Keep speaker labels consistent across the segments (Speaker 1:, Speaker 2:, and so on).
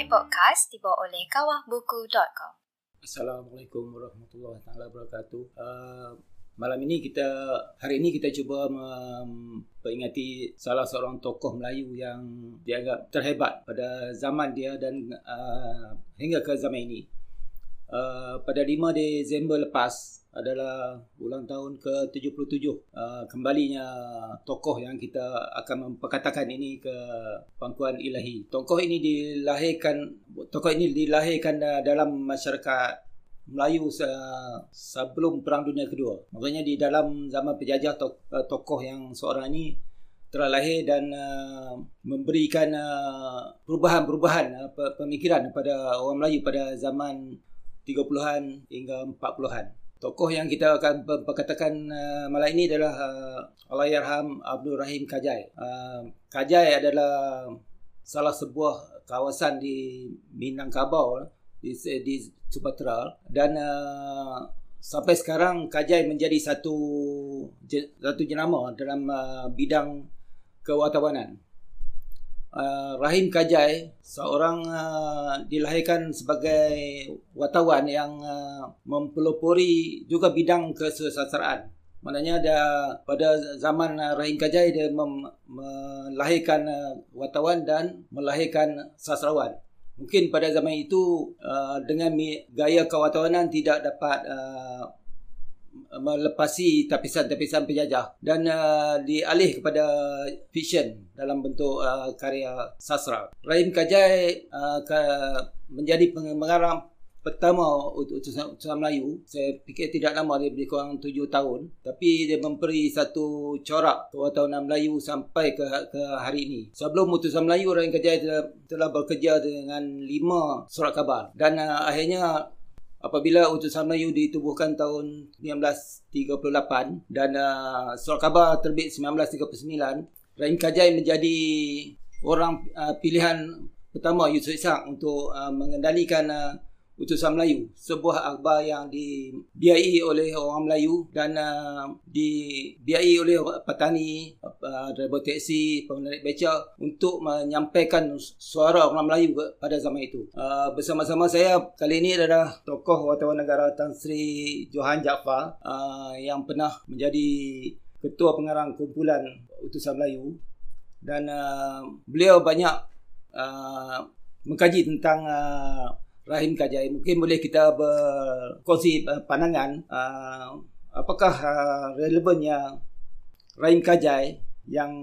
Speaker 1: Menarik Podcast dibawa oleh kawahbuku.com.
Speaker 2: Assalamualaikum warahmatullahi taala wabarakatuh. Uh, malam ini kita hari ini kita cuba memperingati salah seorang tokoh Melayu yang dianggap terhebat pada zaman dia dan uh, hingga ke zaman ini. Uh, pada 5 Disember lepas adalah ulang tahun ke-77 uh, kembalinya tokoh yang kita akan memperkatakan ini ke pangkuan ilahi. Tokoh ini dilahirkan tokoh ini dilahirkan dalam masyarakat Melayu sebelum Perang Dunia Kedua. Maksudnya di dalam zaman penjajah uh, tokoh yang seorang ini telah lahir dan uh, memberikan uh, perubahan-perubahan uh, pemikiran kepada orang Melayu pada zaman 30-an hingga 40-an. Tokoh yang kita akan perkatakan uh, malam ini adalah uh, Allahyarham Abdul Rahim Kajai. Uh, Kajai adalah salah sebuah kawasan di Minangkabau di, di Sumatera dan uh, sampai sekarang Kajai menjadi satu satu jenama dalam uh, bidang kewartawanan. Uh, Rahim Kajai seorang uh, dilahirkan sebagai wartawan yang uh, mempelopori juga bidang kesusastraan. Maknanya ada pada zaman uh, Rahim Kajai dia mem, melahirkan uh, wartawan dan melahirkan sastrawan. Mungkin pada zaman itu uh, dengan gaya kewartawanan tidak dapat uh, melepasi tapisan-tapisan penjajah dan uh, dialih kepada fiction dalam bentuk uh, karya sastra. Rahim Kajai uh, menjadi pengarang pertama utusan, utusan Melayu. Saya fikir tidak lama dia lebih kurang tujuh tahun. Tapi dia memberi satu corak kewartawanan Melayu sampai ke, ke hari ini. Sebelum utusan Melayu, Rahim Kajai telah, telah bekerja dengan lima surat khabar. Dan uh, akhirnya apabila utusan Melayu ditubuhkan tahun 1938 dan uh, surat khabar terbit 1939 Rahim Kajai menjadi orang uh, pilihan pertama Yusuf Ishak untuk uh, mengendalikan uh, utusan Melayu. Sebuah akhbar yang dibiayai oleh orang Melayu dan uh, dibiayai oleh petani uh, driver taksi pengendali beca untuk menyampaikan suara orang Melayu pada zaman itu. Uh, bersama-sama saya kali ini adalah tokoh wartawan negara Tan Sri Johan Jaafar uh, yang pernah menjadi ketua pengarang kumpulan utusan Melayu. Dan uh, beliau banyak uh, mengkaji tentang uh, Rahim Kajai. Mungkin boleh kita berkongsi uh, pandangan uh, apakah uh, relevannya Rahim Kajai yang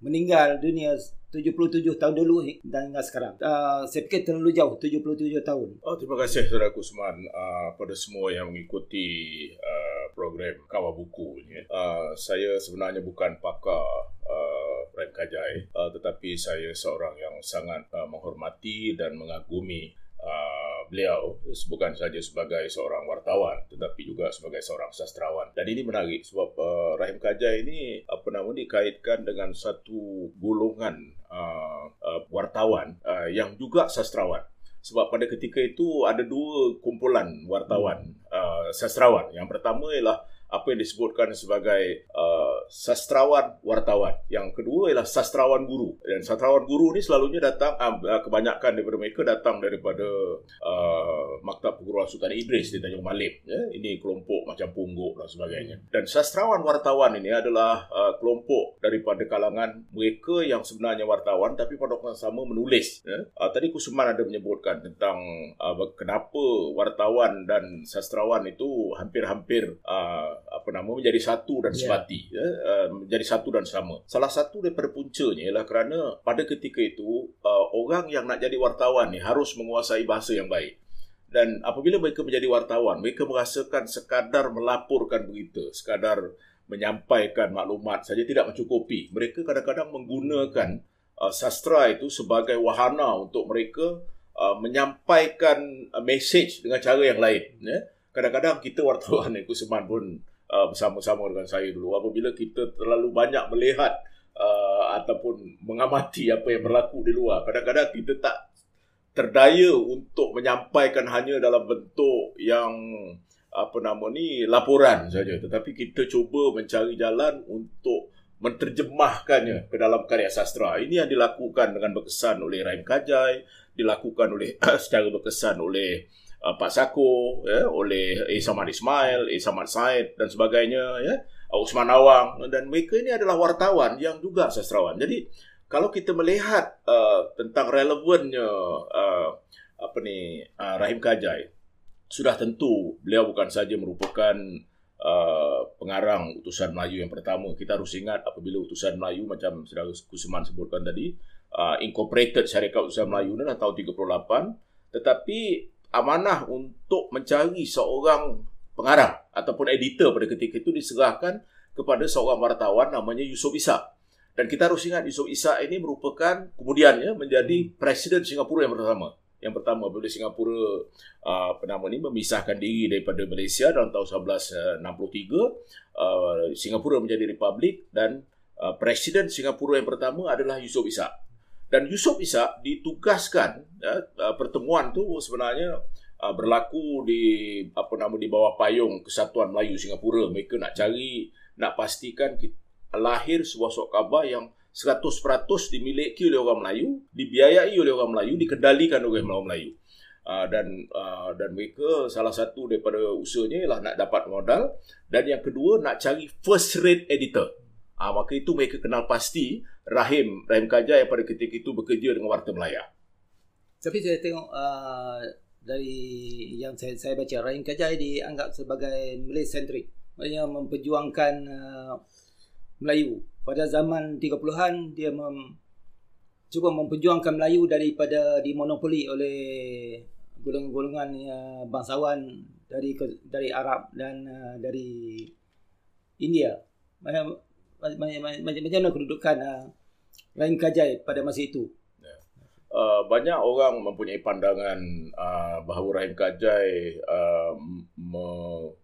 Speaker 2: meninggal dunia 77 tahun dulu dan hingga sekarang. Uh, saya fikir terlalu jauh 77 tahun.
Speaker 3: Oh, terima kasih Saudara Kusman uh, pada semua yang mengikuti uh, program Kawah Buku ini. Uh, saya sebenarnya bukan pakar uh, Rahim Kajai uh, tetapi saya seorang yang sangat uh, menghormati dan mengagumi Uh, beliau bukan saja sebagai seorang wartawan tetapi juga sebagai seorang sastrawan. Dan ini menarik sebab uh, Rahim Kaja ini apa nama dikaitkan dengan satu golongan uh, uh, wartawan uh, yang juga sastrawan. Sebab pada ketika itu ada dua kumpulan wartawan uh, sastrawan. Yang pertama ialah apa yang disebutkan sebagai uh, sastrawan wartawan. Yang kedua ialah sastrawan guru. Dan sastrawan guru ni selalunya datang uh, kebanyakan daripada mereka datang daripada uh, Maktab Perguruan Sultan Idris di Tanjung Malim. Ya? Ini kelompok macam pungguk dan sebagainya. Dan sastrawan wartawan ini adalah uh, kelompok daripada kalangan mereka yang sebenarnya wartawan tapi pada waktu sama menulis. Ya? Uh, tadi Kusuman ada menyebutkan tentang uh, kenapa wartawan dan sastrawan itu hampir-hampir uh, apa nama menjadi satu dan sebati yeah. ya, uh, menjadi satu dan sama. Salah satu daripada puncanya ialah kerana pada ketika itu uh, orang yang nak jadi wartawan ni harus menguasai bahasa yang baik. Dan apabila mereka menjadi wartawan, mereka merasakan sekadar melaporkan berita, sekadar menyampaikan maklumat saja tidak mencukupi. Mereka kadang-kadang menggunakan uh, sastra itu sebagai wahana untuk mereka uh, menyampaikan uh, message dengan cara yang lain. Ya. Kadang-kadang kita wartawan itu seman pun uh, bersama-sama dengan saya dulu apabila kita terlalu banyak melihat uh, ataupun mengamati apa yang berlaku di luar kadang-kadang kita tak terdaya untuk menyampaikan hanya dalam bentuk yang apa nama ni laporan saja tetapi kita cuba mencari jalan untuk menterjemahkannya ke dalam karya sastra. Ini yang dilakukan dengan berkesan oleh Rahim Kajai, dilakukan oleh secara berkesan oleh uh, Pak Sako, ya, oleh A. Samad Ismail, A. Samad Said dan sebagainya, ya, Usman Awang dan mereka ini adalah wartawan yang juga sastrawan. Jadi kalau kita melihat uh, tentang relevannya uh, apa ni uh, Rahim Kajai, sudah tentu beliau bukan saja merupakan Uh, pengarang utusan Melayu yang pertama. Kita harus ingat apabila utusan Melayu macam Saudara Kusuman sebutkan tadi, uh, incorporated syarikat utusan Melayu dalam tahun 38, tetapi amanah untuk mencari seorang pengarang ataupun editor pada ketika itu diserahkan kepada seorang wartawan namanya Yusof Isa. Dan kita harus ingat Yusof Isa ini merupakan kemudiannya menjadi presiden Singapura yang pertama. Yang pertama bila Singapura uh, apa nama ni memisahkan diri daripada Malaysia dalam tahun 1963 uh, Singapura menjadi republik dan uh, presiden Singapura yang pertama adalah Yusof Ishak dan Yusof Ishak ditugaskan uh, uh, pertemuan tu sebenarnya uh, berlaku di apa nama di bawah payung Kesatuan Melayu Singapura mereka nak cari nak pastikan lahir sebuah surat khabar yang 100% dimiliki oleh orang Melayu, dibiayai oleh orang Melayu, dikendalikan oleh orang Melayu. Uh, dan dan mereka salah satu daripada usahanya ialah nak dapat modal dan yang kedua nak cari first rate editor. Uh, maka itu mereka kenal pasti Rahim Rahim Kaja yang pada ketika itu bekerja dengan Warta Melaya.
Speaker 2: Tapi saya tengok uh, dari yang saya saya baca Rahim Kaja dianggap sebagai Malaysia centric. Maksudnya memperjuangkan uh, Melayu pada zaman 30-an dia mem, cuba memperjuangkan Melayu daripada dimonopoli oleh golongan-golongan uh, bangsawan dari dari Arab dan uh, dari India. Macam mana kedudukan uh, Rahim Kajai pada masa itu?
Speaker 3: Uh, banyak orang mempunyai pandangan uh, bahawa Rahim Kajai uh, me,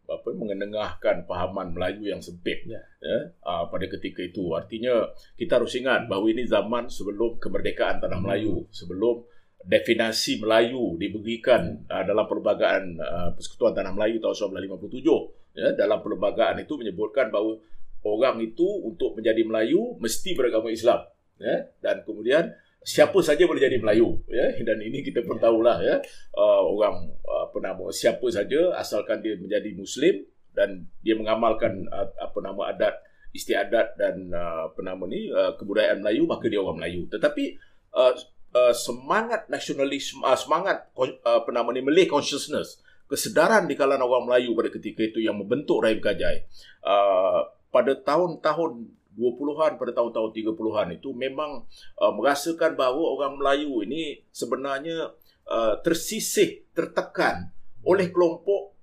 Speaker 3: apa, mengenengahkan pahaman Melayu yang sempit yeah. ya, uh, pada ketika itu. Artinya kita harus ingat bahawa ini zaman sebelum kemerdekaan Tanah Melayu, sebelum definisi Melayu diberikan uh, dalam Perlembagaan uh, Persekutuan Tanah Melayu tahun 1957. Ya, dalam perlembagaan itu menyebutkan bahawa orang itu untuk menjadi Melayu mesti beragama Islam. Ya, dan kemudian siapa saja boleh jadi Melayu ya. Dan ini kita pun tahulah ya. Uh, orang uh, apa nama siapa saja asalkan dia menjadi muslim dan dia mengamalkan uh, apa nama adat istiadat dan uh, apa nama ni uh, kebudayaan Melayu maka dia orang Melayu. Tetapi uh, uh, semangat nasionalisme uh, semangat uh, apa nama ni Malay consciousness kesedaran di kalangan orang Melayu pada ketika itu yang membentuk Rahim Kajai uh, pada tahun-tahun 20-an pada tahun-tahun 30-an itu memang uh, merasakan bahawa orang Melayu ini sebenarnya uh, tersisih, tertekan oleh kelompok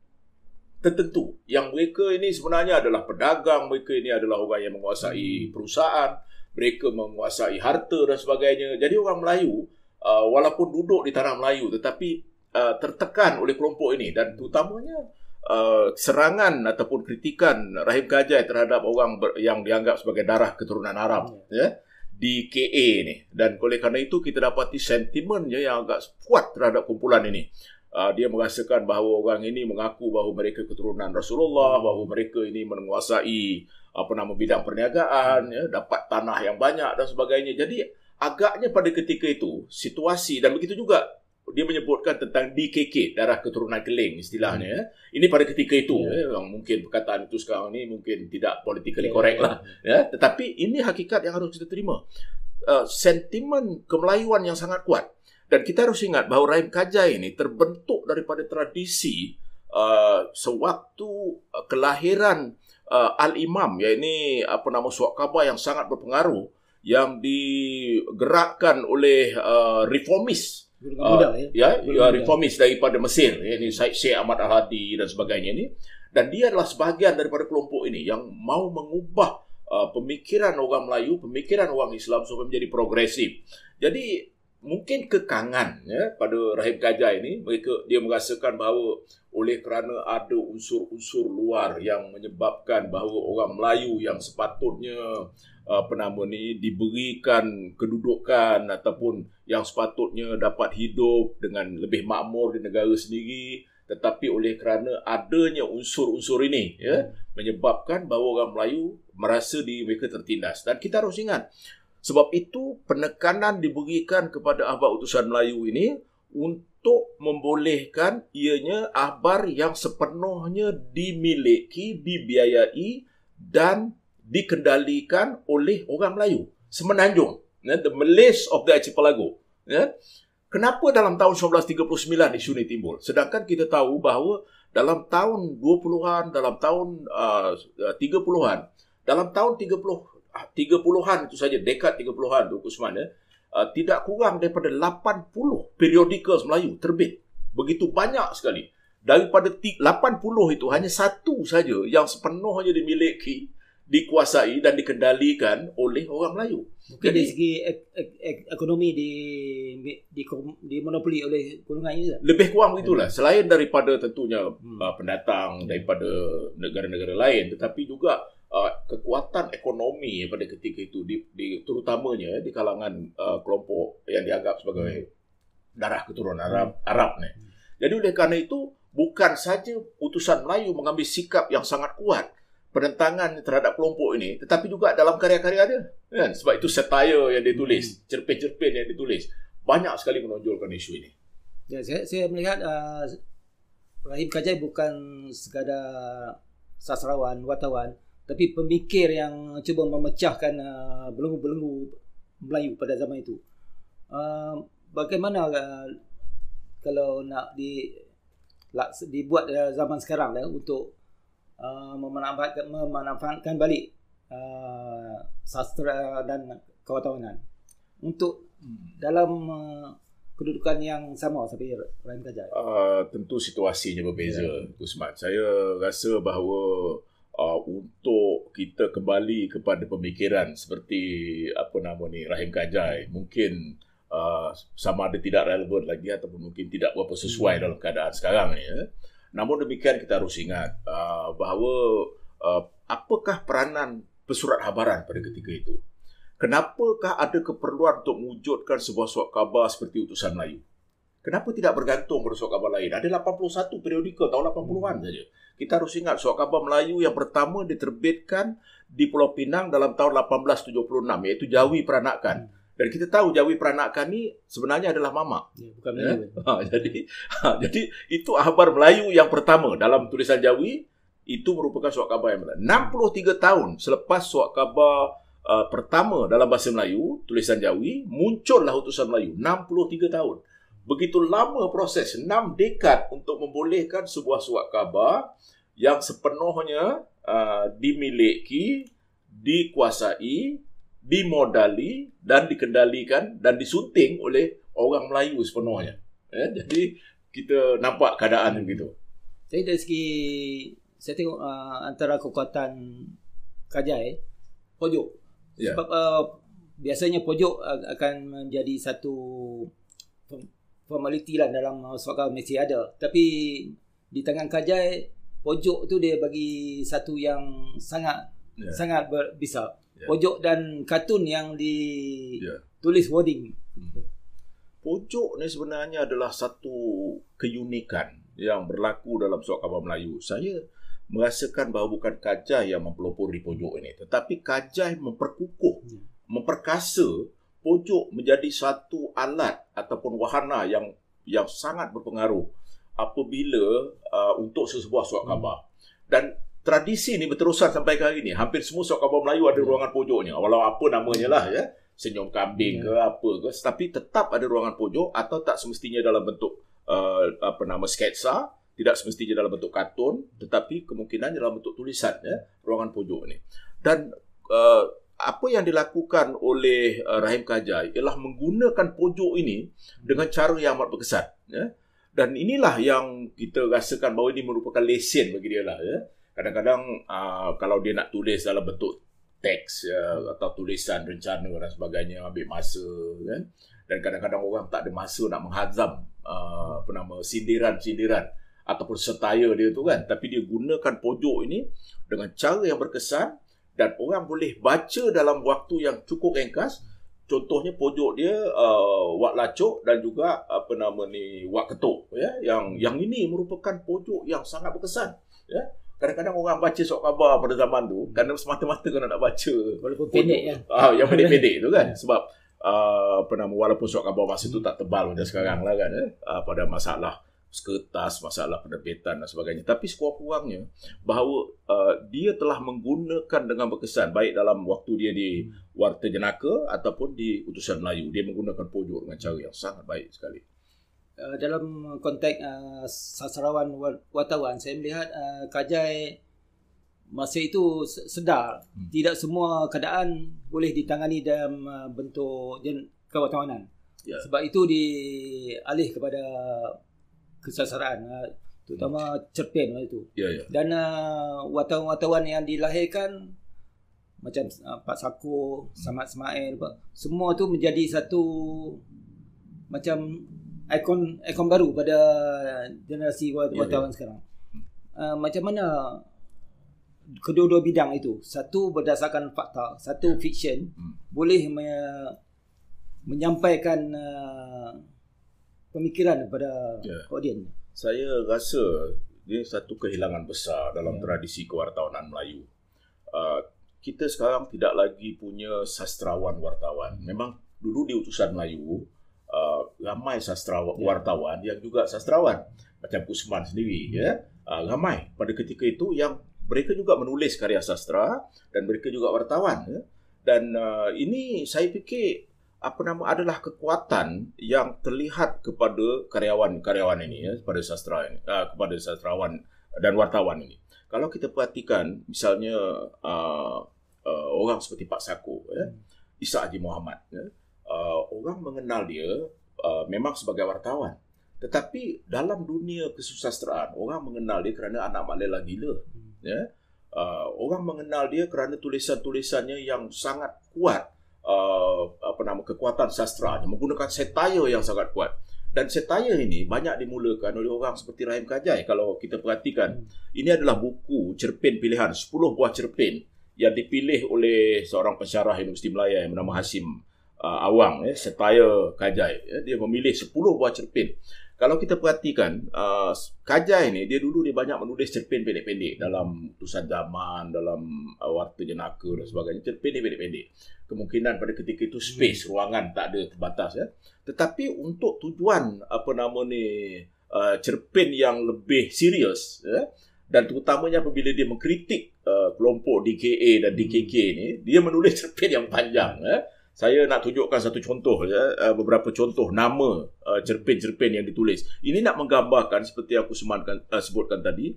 Speaker 3: tertentu yang mereka ini sebenarnya adalah pedagang, mereka ini adalah orang yang menguasai perusahaan, mereka menguasai harta dan sebagainya. Jadi orang Melayu uh, walaupun duduk di tanah Melayu tetapi uh, tertekan oleh kelompok ini dan terutamanya uh, serangan ataupun kritikan Rahim Kajai terhadap orang ber, yang dianggap sebagai darah keturunan Arab ya. ya di KA ni. Dan oleh kerana itu kita dapati sentimennya yang agak kuat terhadap kumpulan ini. Uh, dia merasakan bahawa orang ini mengaku bahawa mereka keturunan Rasulullah bahawa mereka ini menguasai apa nama bidang perniagaan ya dapat tanah yang banyak dan sebagainya. Jadi agaknya pada ketika itu situasi dan begitu juga dia menyebutkan tentang DKK darah keturunan keling istilahnya hmm. Ya. ini pada ketika itu yeah. ya, yang mungkin perkataan itu sekarang ni mungkin tidak politically yeah. correct lah ya tetapi ini hakikat yang harus kita terima uh, sentimen kemelayuan yang sangat kuat dan kita harus ingat bahawa Rahim Kajai ini terbentuk daripada tradisi uh, sewaktu uh, kelahiran uh, Al-Imam ya ini apa nama suat khabar yang sangat berpengaruh yang digerakkan oleh uh, reformis uh, ya, ya reformis daripada Mesir ya, ini Syed Syekh Ahmad Al-Hadi dan sebagainya ini dan dia adalah sebahagian daripada kelompok ini yang mau mengubah uh, pemikiran orang Melayu, pemikiran orang Islam supaya menjadi progresif. Jadi mungkin kekangan ya pada Rahim Gajah ini mereka dia merasakan bahawa oleh kerana ada unsur-unsur luar yang menyebabkan bahawa orang Melayu yang sepatutnya apa nama ni diberikan kedudukan ataupun yang sepatutnya dapat hidup dengan lebih makmur di negara sendiri. Tetapi oleh kerana adanya unsur-unsur ini ya menyebabkan bahawa orang Melayu merasa di mereka tertindas. Dan kita harus ingat sebab itu penekanan diberikan kepada ahbab utusan Melayu ini untuk membolehkan ianya ahbar yang sepenuhnya dimiliki, dibiayai dan dikendalikan oleh orang Melayu. Semenanjung ya, the Malays of the archipelago ya. kenapa dalam tahun 1939 isu ini timbul? Sedangkan kita tahu bahawa dalam tahun 20-an dalam tahun uh, 30-an dalam tahun 30 30-an itu saja dekad 30-an tu ya uh, tidak kurang daripada 80 periodicals Melayu terbit. Begitu banyak sekali. Daripada 80 itu hanya satu saja yang sepenuhnya dimiliki dikuasai dan dikendalikan oleh orang Melayu.
Speaker 2: Mungkin dari segi ek, ek, ek, ekonomi di di di monopoli oleh golongan ini
Speaker 3: lebih kurang begitulah selain daripada tentunya hmm. uh, pendatang daripada negara-negara lain tetapi juga uh, kekuatan ekonomi pada ketika itu di, di terutamanya di kalangan uh, kelompok yang dianggap sebagai hmm. darah keturunan Arab hmm. Arab ni. Hmm. Jadi oleh kerana itu bukan saja utusan Melayu mengambil sikap yang sangat kuat penentangan terhadap kelompok ini tetapi juga dalam karya-karya dia. Kan? Sebab itu satire yang ditulis hmm. cerpen-cerpen yang ditulis banyak sekali menonjolkan isu ini.
Speaker 2: Ya saya, saya melihat uh, Rahim Kajai bukan sekadar sastrawan wartawan tapi pemikir yang cuba memecahkan uh, belenggu-belenggu Melayu pada zaman itu. Uh, bagaimana uh, kalau nak di dibuat uh, zaman sekarang lah untuk Uh, memanfaatkan memanfaatkan balik uh, sastra dan kewataunan untuk dalam uh, kedudukan yang sama seperti Rahim Kajai?
Speaker 3: Uh, tentu situasinya berbeza, yeah. Usman. Saya rasa bahawa uh, untuk kita kembali kepada pemikiran seperti apa nama ni Rahim Kajai, mungkin uh, sama ada tidak relevan lagi ataupun mungkin tidak berapa sesuai hmm. dalam keadaan sekarang ni. Ya. Namun demikian kita harus ingat uh, bahawa uh, apakah peranan pesurat habaran pada ketika itu? Kenapakah ada keperluan untuk mewujudkan sebuah surat khabar seperti utusan Melayu? Kenapa tidak bergantung pada surat khabar lain? Ada 81 periodikal tahun 80-an saja. Kita harus ingat surat khabar Melayu yang pertama diterbitkan di Pulau Pinang dalam tahun 1876 iaitu Jawi Peranakan. Dan kita tahu Jawi Peranakan ni sebenarnya adalah mamak. Ya, bukan ya? Ha, jadi ha, jadi itu akhbar Melayu yang pertama dalam tulisan Jawi itu merupakan surat khabar yang Melayu. 63 tahun selepas surat khabar uh, pertama dalam bahasa Melayu, tulisan Jawi, muncullah utusan Melayu. 63 tahun. Begitu lama proses, 6 dekad untuk membolehkan sebuah surat khabar yang sepenuhnya uh, dimiliki, dikuasai dimodali dan dikendalikan dan disunting oleh orang Melayu sepenuhnya. Ya, jadi kita nampak keadaan begitu.
Speaker 2: Jadi dari segi saya tengok uh, antara kekuatan Kajai pojok. Ya. Sebab uh, biasanya pojok akan menjadi satu formaliti lah dalam soal mesti ada. Tapi di tangan Kajai pojok tu dia bagi satu yang sangat ya. sangat besar yeah. pojok dan kartun yang ditulis yeah. wording. Hmm.
Speaker 3: Pojok ni sebenarnya adalah satu keunikan yang berlaku dalam surat khabar Melayu. Saya merasakan bahawa bukan kajai yang mempelopor di pojok ini, tetapi kajai memperkukuh, yeah. memperkasa pojok menjadi satu alat ataupun wahana yang yang sangat berpengaruh apabila uh, untuk sesebuah surat khabar. Hmm. Dan tradisi ni berterusan sampai ke hari ni. Hampir semua surat khabar Melayu ada ruangan pojoknya. Walau apa namanya lah ya. Senyum kambing ke ya. apa ke. Tapi tetap ada ruangan pojok atau tak semestinya dalam bentuk uh, apa nama sketsa. Tidak semestinya dalam bentuk kartun. Tetapi kemungkinan dalam bentuk tulisan ya. Ruangan pojok ni. Dan uh, apa yang dilakukan oleh uh, Rahim Kajai ialah menggunakan pojok ini dengan cara yang amat berkesan. Ya. Dan inilah yang kita rasakan bahawa ini merupakan lesen bagi dia lah. Ya kadang-kadang uh, kalau dia nak tulis dalam bentuk teks uh, atau tulisan rencana dan sebagainya ambil masa kan? Dan kadang-kadang orang tak ada masa nak menghazam uh, apa nama sindiran-sindiran ataupun setaya dia tu kan? Tapi dia gunakan pojok ini dengan cara yang berkesan dan orang boleh baca dalam waktu yang cukup ringkas. Contohnya pojok dia uh, wak lacuk dan juga apa nama ni wak ketuk ya? Yang yang ini merupakan pojok yang sangat berkesan ya kadang-kadang orang baca surat khabar pada zaman tu kerana semata-mata kena nak baca
Speaker 2: Walaupun pendek kan.
Speaker 3: ah yang pendek-pendek tu kan
Speaker 2: Ya.
Speaker 3: sebab uh, apa nama walaupun surat khabar masa tu tak tebal macam sekarang lah kan eh, uh, pada masalah kertas, masalah penerbitan dan sebagainya. Tapi sekurang-kurangnya bahawa uh, dia telah menggunakan dengan berkesan baik dalam waktu dia di Warta Jenaka ataupun di Utusan Melayu. Dia menggunakan pojok dengan cara yang sangat baik sekali.
Speaker 2: Uh, dalam konteks uh, sastrawan wa- wartawan saya melihat uh, Kajai masa itu se- sedar
Speaker 3: Hmm.
Speaker 2: tidak semua keadaan boleh ditangani dalam uh, bentuk jen- kewartawanan.
Speaker 3: Ya.
Speaker 2: Sebab itu dialih kepada kesastraan uh, terutama cerpen waktu itu.
Speaker 3: Ya, ya.
Speaker 2: Dan uh, wartawan-wartawan yang dilahirkan macam uh, Pak Sako, Samad Ismail, apa, semua tu menjadi satu macam ikon ikon baru pada generasi wat-
Speaker 3: Ya,
Speaker 2: wartawan sekarang. Uh, macam mana kedua-dua bidang itu, satu berdasarkan fakta, satu fiction,
Speaker 3: Hmm.
Speaker 2: boleh me- menyampaikan uh, pemikiran kepada
Speaker 3: Ya.
Speaker 2: audiens.
Speaker 3: Saya rasa dia satu kehilangan besar dalam
Speaker 2: Ya.
Speaker 3: tradisi kewartawanan Melayu. Uh, kita sekarang tidak lagi punya sastrawan wartawan. Memang dulu di utusan Melayu ramai sastrawan
Speaker 2: Ya.
Speaker 3: wartawan yang juga sastrawan macam Kusman sendiri ya. Uh, ramai pada ketika itu yang mereka juga menulis karya sastra dan mereka juga wartawan ya. Dan uh, ini saya fikir apa nama adalah kekuatan yang terlihat kepada karyawan-karyawan ini ya kepada sastra ini uh, kepada sastrawan dan wartawan ini. Kalau kita perhatikan misalnya uh, uh, orang seperti Pak Sako ya, Isa Haji Muhammad ya, uh, orang mengenal dia uh, memang sebagai wartawan. Tetapi dalam dunia kesusastraan orang mengenal dia kerana anak Mak Lela gila ya. Uh, orang mengenal dia kerana tulisan-tulisannya yang sangat kuat uh, apa nama kekuatan sastra menggunakan satire yang sangat kuat. Dan satire ini banyak dimulakan oleh orang seperti Rahim Kajai kalau kita perhatikan ini adalah buku cerpen pilihan 10 buah cerpen yang dipilih oleh seorang pensyarah Universiti Melaya yang bernama Hasim uh, Awang ya satire Kajai ya, dia memilih 10 buah cerpen kalau kita perhatikan uh, Kajai ni dia dulu dia banyak menulis cerpen pendek-pendek dalam utusan zaman dalam uh, warta jenaka dan sebagainya cerpen dia pendek-pendek. Kemungkinan pada ketika itu space ruangan tak ada terbatas ya. Tetapi untuk tujuan apa nama ni uh, cerpen yang lebih serius ya dan terutamanya apabila dia mengkritik uh, kelompok DKA dan DKK ni dia menulis cerpen yang panjang ya saya nak tunjukkan satu contoh ya, uh, beberapa contoh nama uh, cerpen-cerpen yang ditulis. Ini nak menggambarkan seperti aku sematkan, uh, sebutkan tadi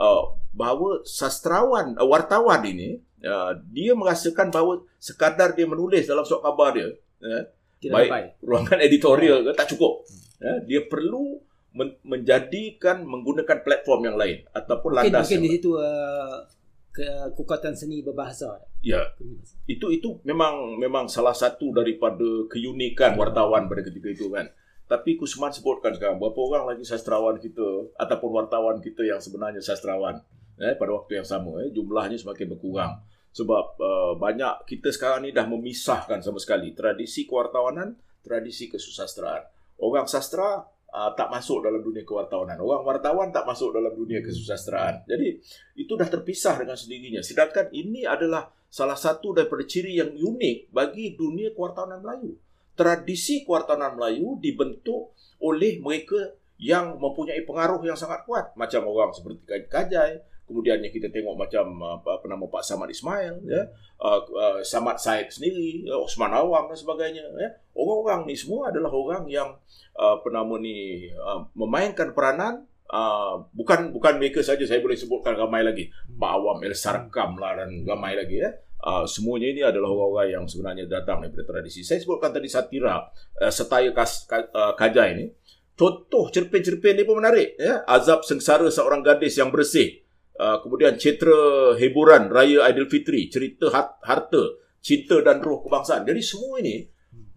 Speaker 3: uh, bahawa sastrawan uh, wartawan ini uh, dia merasakan bahawa sekadar dia menulis dalam surat khabar dia ya,
Speaker 2: Tidak
Speaker 3: Baik.
Speaker 2: sampai.
Speaker 3: ruangan editorial ke tak cukup. Dia perlu men- menjadikan menggunakan platform yang lain ataupun
Speaker 2: Mungkin,
Speaker 3: landas
Speaker 2: mungkin di situ uh, ke- kekuatan seni berbahasa.
Speaker 3: Ya, itu itu memang memang salah satu daripada keunikan wartawan pada ketika itu kan. Tapi Kusman sebutkan sekarang berapa orang lagi sastrawan kita ataupun wartawan kita yang sebenarnya sastrawan eh, pada waktu yang sama eh, jumlahnya semakin berkurang sebab uh, banyak kita sekarang ni dah memisahkan sama sekali tradisi kewartawanan tradisi kesusastraan. Orang sastra uh, tak masuk dalam dunia kewartawanan. Orang wartawan tak masuk dalam dunia kesusastraan. Jadi itu dah terpisah dengan sendirinya. Sedangkan ini adalah salah satu daripada ciri yang unik bagi dunia kewartawanan Melayu. Tradisi kewartawanan Melayu dibentuk oleh mereka yang mempunyai pengaruh yang sangat kuat. Macam orang seperti Kaj- Kajai, kemudiannya kita tengok macam uh, apa, apa nama Pak Samad Ismail, ya, uh, uh, Samad Said sendiri, Osman Awang dan sebagainya. Ya. Orang-orang ni semua adalah orang yang uh, apa nama ni uh, memainkan peranan Uh, bukan bukan mereka saja saya boleh sebutkan ramai lagi. Pak Awam El Sarkam lah dan ramai lagi ya. Uh, semuanya ini adalah orang-orang yang sebenarnya datang daripada tradisi. Saya sebutkan tadi satira uh, setaya kas, uh, kajai ini. Contoh cerpen-cerpen ni pun menarik ya. Azab sengsara seorang gadis yang bersih uh, kemudian cetera hiburan raya Aidilfitri cerita harta cinta dan roh kebangsaan jadi semua ini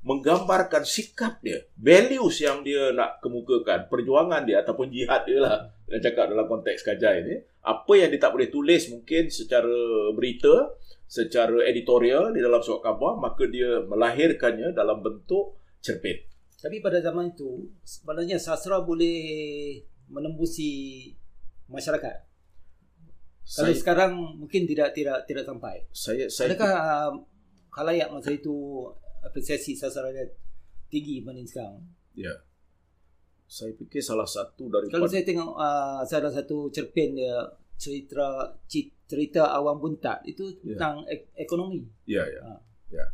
Speaker 3: menggambarkan sikap dia, values yang dia nak kemukakan, perjuangan dia ataupun jihad dia lah. Dia cakap dalam konteks kajai ni. Apa yang dia tak boleh tulis mungkin secara berita, secara editorial di dalam surat khabar, maka dia melahirkannya dalam bentuk cerpen.
Speaker 2: Tapi pada zaman itu sebenarnya sastra boleh menembusi masyarakat. Kalau
Speaker 3: Saya-
Speaker 2: sekarang mungkin tidak tidak tidak sampai.
Speaker 3: Saya saya
Speaker 2: Adakah uh, khalayak masa itu apresiasi sasarannya tinggi berbanding sekarang?
Speaker 3: ya. Saya fikir salah satu daripada
Speaker 2: Kalau saya tengok uh, salah satu cerpen dia cerita cerita awam buntat itu
Speaker 3: Ya.
Speaker 2: tentang ek- ekonomi.
Speaker 3: Ya, ya.
Speaker 2: Ha.
Speaker 3: Ya.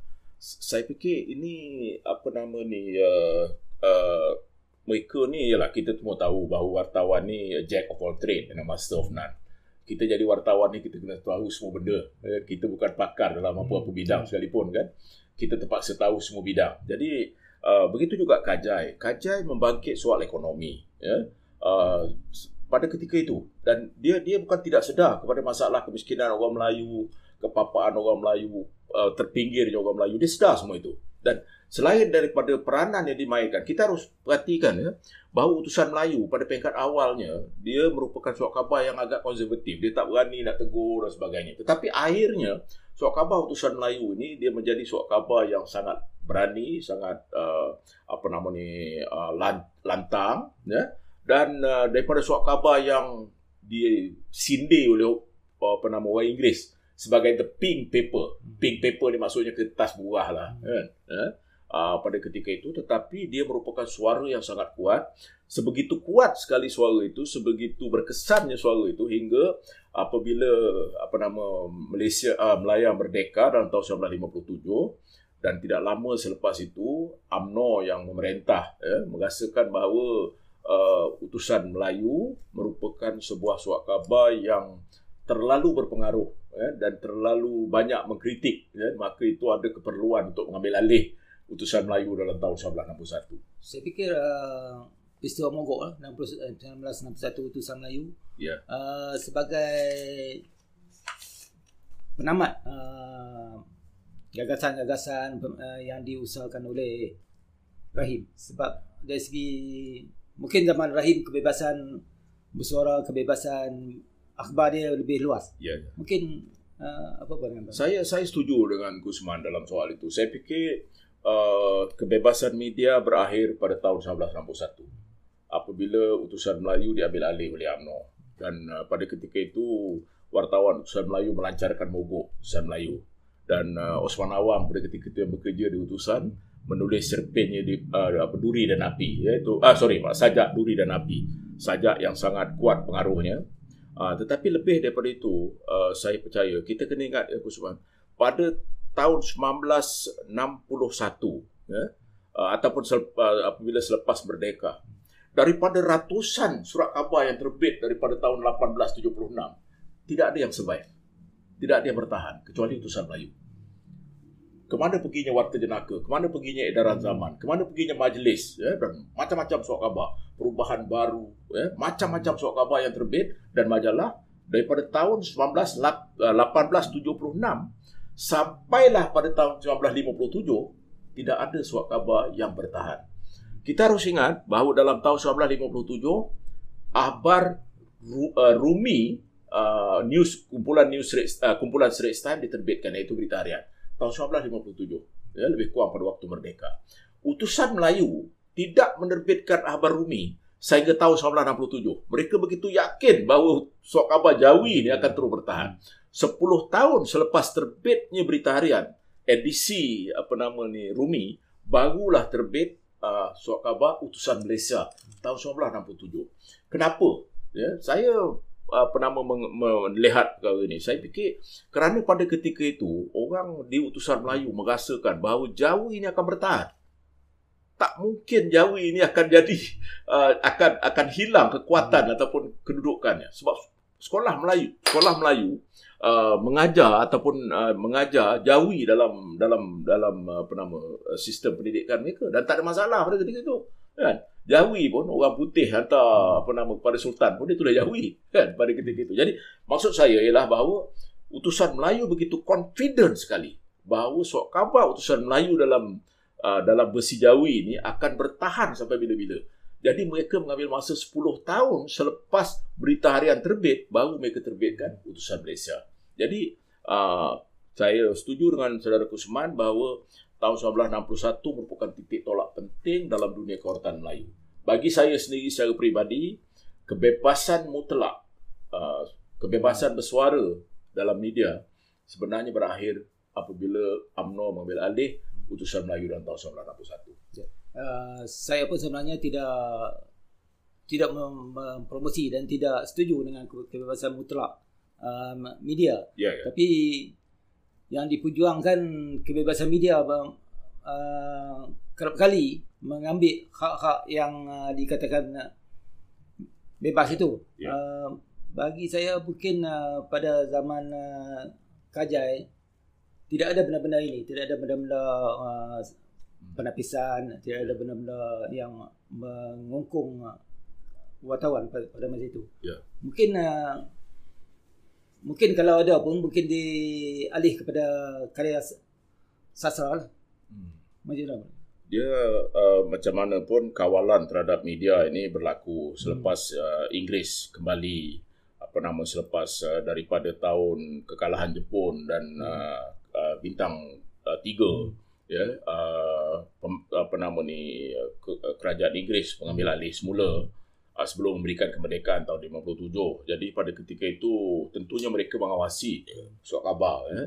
Speaker 3: S- Saya fikir ini apa nama ni uh, uh, mereka ni ialah kita semua tahu bahawa wartawan ni jack of all trade and a master of none. Kita jadi wartawan ni kita kena tahu semua benda. Eh, Kita bukan pakar dalam apa-apa bidang sekalipun kan. Kita terpaksa tahu semua bidang. Jadi uh, begitu juga Kajai. Kajai membangkit soal ekonomi. Ya. Uh, pada ketika itu dan dia dia bukan tidak sedar kepada masalah kemiskinan orang Melayu, kepapaan orang Melayu, uh, terpinggirnya orang Melayu. Dia sedar semua itu. Dan selain daripada peranan yang dimainkan, kita harus perhatikan ya, bahawa utusan Melayu pada peringkat awalnya, dia merupakan suat khabar yang agak konservatif. Dia tak berani nak tegur dan sebagainya. Tetapi akhirnya, suat khabar utusan Melayu ini, dia menjadi suat khabar yang sangat berani, sangat uh, apa nama ni, uh, lan- lantang. Ya? Dan uh, daripada suat khabar yang disindir oleh uh, apa nama orang Inggeris sebagai the pink paper. Pink paper ni maksudnya kertas buah lah. Kan? Eh? Uh, pada ketika itu tetapi dia merupakan suara yang sangat kuat. Sebegitu kuat sekali suara itu sebegitu berkesannya suara itu hingga apabila apa nama Malaysia uh, Melaya merdeka dalam tahun 1957 dan tidak lama selepas itu UMNO yang memerintah ya, merasakan bahawa uh, utusan Melayu merupakan sebuah suat khabar yang terlalu berpengaruh ya, dan terlalu banyak mengkritik ya, maka itu ada keperluan untuk mengambil alih utusan Melayu dalam tahun 1961
Speaker 2: Saya fikir uh, peristiwa mogok lah 60, eh, 1961 utusan Melayu
Speaker 3: ya
Speaker 2: uh, sebagai penamat uh, gagasan-gagasan uh, yang diusahakan oleh Rahim sebab dari segi mungkin zaman Rahim kebebasan bersuara kebebasan akhbar dia lebih luas
Speaker 3: ya, ya.
Speaker 2: mungkin uh, apa pandangan?
Speaker 3: Saya saya setuju dengan Gusman dalam soal itu. Saya fikir uh, kebebasan media berakhir pada tahun 1961 apabila utusan Melayu diambil alih oleh UMNO. Dan uh, pada ketika itu wartawan utusan Melayu melancarkan mogok utusan Melayu. Dan uh, Osman Awang pada ketika itu yang bekerja di utusan menulis cerpennya di uh, apa duri dan api. Iaitu ah sorry sajak duri dan api. Sajak yang sangat kuat pengaruhnya. Uh, tetapi lebih daripada itu, uh, saya percaya kita kena ingat ya Kusman, pada tahun 1961 ya, uh, ataupun sel, uh, apabila selepas merdeka, daripada ratusan surat khabar yang terbit daripada tahun 1876, tidak ada yang survive. Tidak ada yang bertahan kecuali utusan Melayu. Kemana perginya warta jenaka? Kemana perginya edaran zaman? Kemana perginya majlis? Ya, dan macam-macam surat khabar. Perubahan baru. Ya, macam-macam surat khabar yang terbit dan majalah daripada tahun 1876 sampailah pada tahun 1957 tidak ada surat khabar yang bertahan. Kita harus ingat bahawa dalam tahun 1957 akhbar Ru- uh, Rumi uh, news kumpulan news uh, kumpulan Straits Times diterbitkan iaitu berita harian tahun 1957 ya lebih kurang pada waktu merdeka. Utusan Melayu tidak menerbitkan akhbar Rumi sehingga tahun 1967. Mereka begitu yakin bahawa surat khabar Jawi ini akan terus bertahan. 10 tahun selepas terbitnya berita harian, edisi apa nama ni Rumi barulah terbit uh, surat khabar utusan Malaysia tahun 1967. Kenapa? Ya, saya apa nama meng- melihat perkara ini. Saya fikir kerana pada ketika itu orang di utusan Melayu merasakan bahawa Jawi ini akan bertahan. Tak mungkin Jawi ini akan jadi uh, akan akan hilang kekuatan hmm. ataupun kedudukannya sebab sekolah Melayu, sekolah Melayu uh, mengajar ataupun uh, mengajar Jawi dalam dalam dalam uh, apa nama uh, sistem pendidikan mereka dan tak ada masalah pada ketika itu. Kan? Jawi pun orang putih hantar apa nama kepada sultan pun dia tulis Jawi kan pada ketika itu. Jadi maksud saya ialah bahawa utusan Melayu begitu confident sekali bahawa surat khabar utusan Melayu dalam uh, dalam besi Jawi ini akan bertahan sampai bila-bila. Jadi mereka mengambil masa 10 tahun selepas berita harian terbit baru mereka terbitkan utusan Malaysia. Jadi uh, saya setuju dengan saudara Kusman bahawa tahun 1961 merupakan titik tolak penting dalam dunia kewartaan Melayu. Bagi saya sendiri secara peribadi, kebebasan mutlak uh, kebebasan bersuara dalam media sebenarnya berakhir apabila UMNO mengambil alih putusan Melayu dalam tahun 1961.
Speaker 2: Uh, saya pun sebenarnya tidak tidak mem- mempromosi dan tidak setuju dengan ke- kebebasan mutlak uh, media.
Speaker 3: Ya, ya.
Speaker 2: Tapi yang diperjuangkan kebebasan media uh, kerap kali mengambil hak-hak yang uh, dikatakan uh, bebas itu.
Speaker 3: Ya.
Speaker 2: Uh, bagi saya mungkin uh, pada zaman uh, Kajai tidak ada benda-benda ini, tidak ada benda-benda uh, penapisan, tidak ada benda-benda yang mengungkung uh, wartawan pada, pada masa itu.
Speaker 3: Ya.
Speaker 2: Mungkin uh, mungkin kalau ada pun mungkin dialih kepada karya sastra lah.
Speaker 3: Hmm.
Speaker 2: Macam mana?
Speaker 3: Dia uh, macam mana pun kawalan terhadap media ini berlaku selepas uh, Inggeris kembali apa nama selepas uh, daripada tahun kekalahan Jepun dan uh, uh, bintang uh, tiga ya uh, pem, apa nama ni uh, ke, uh, kerajaan Inggeris mengambil alih semula uh, sebelum memberikan kemerdekaan tahun 57. Jadi pada ketika itu tentunya mereka mengawasi surat khabar ya.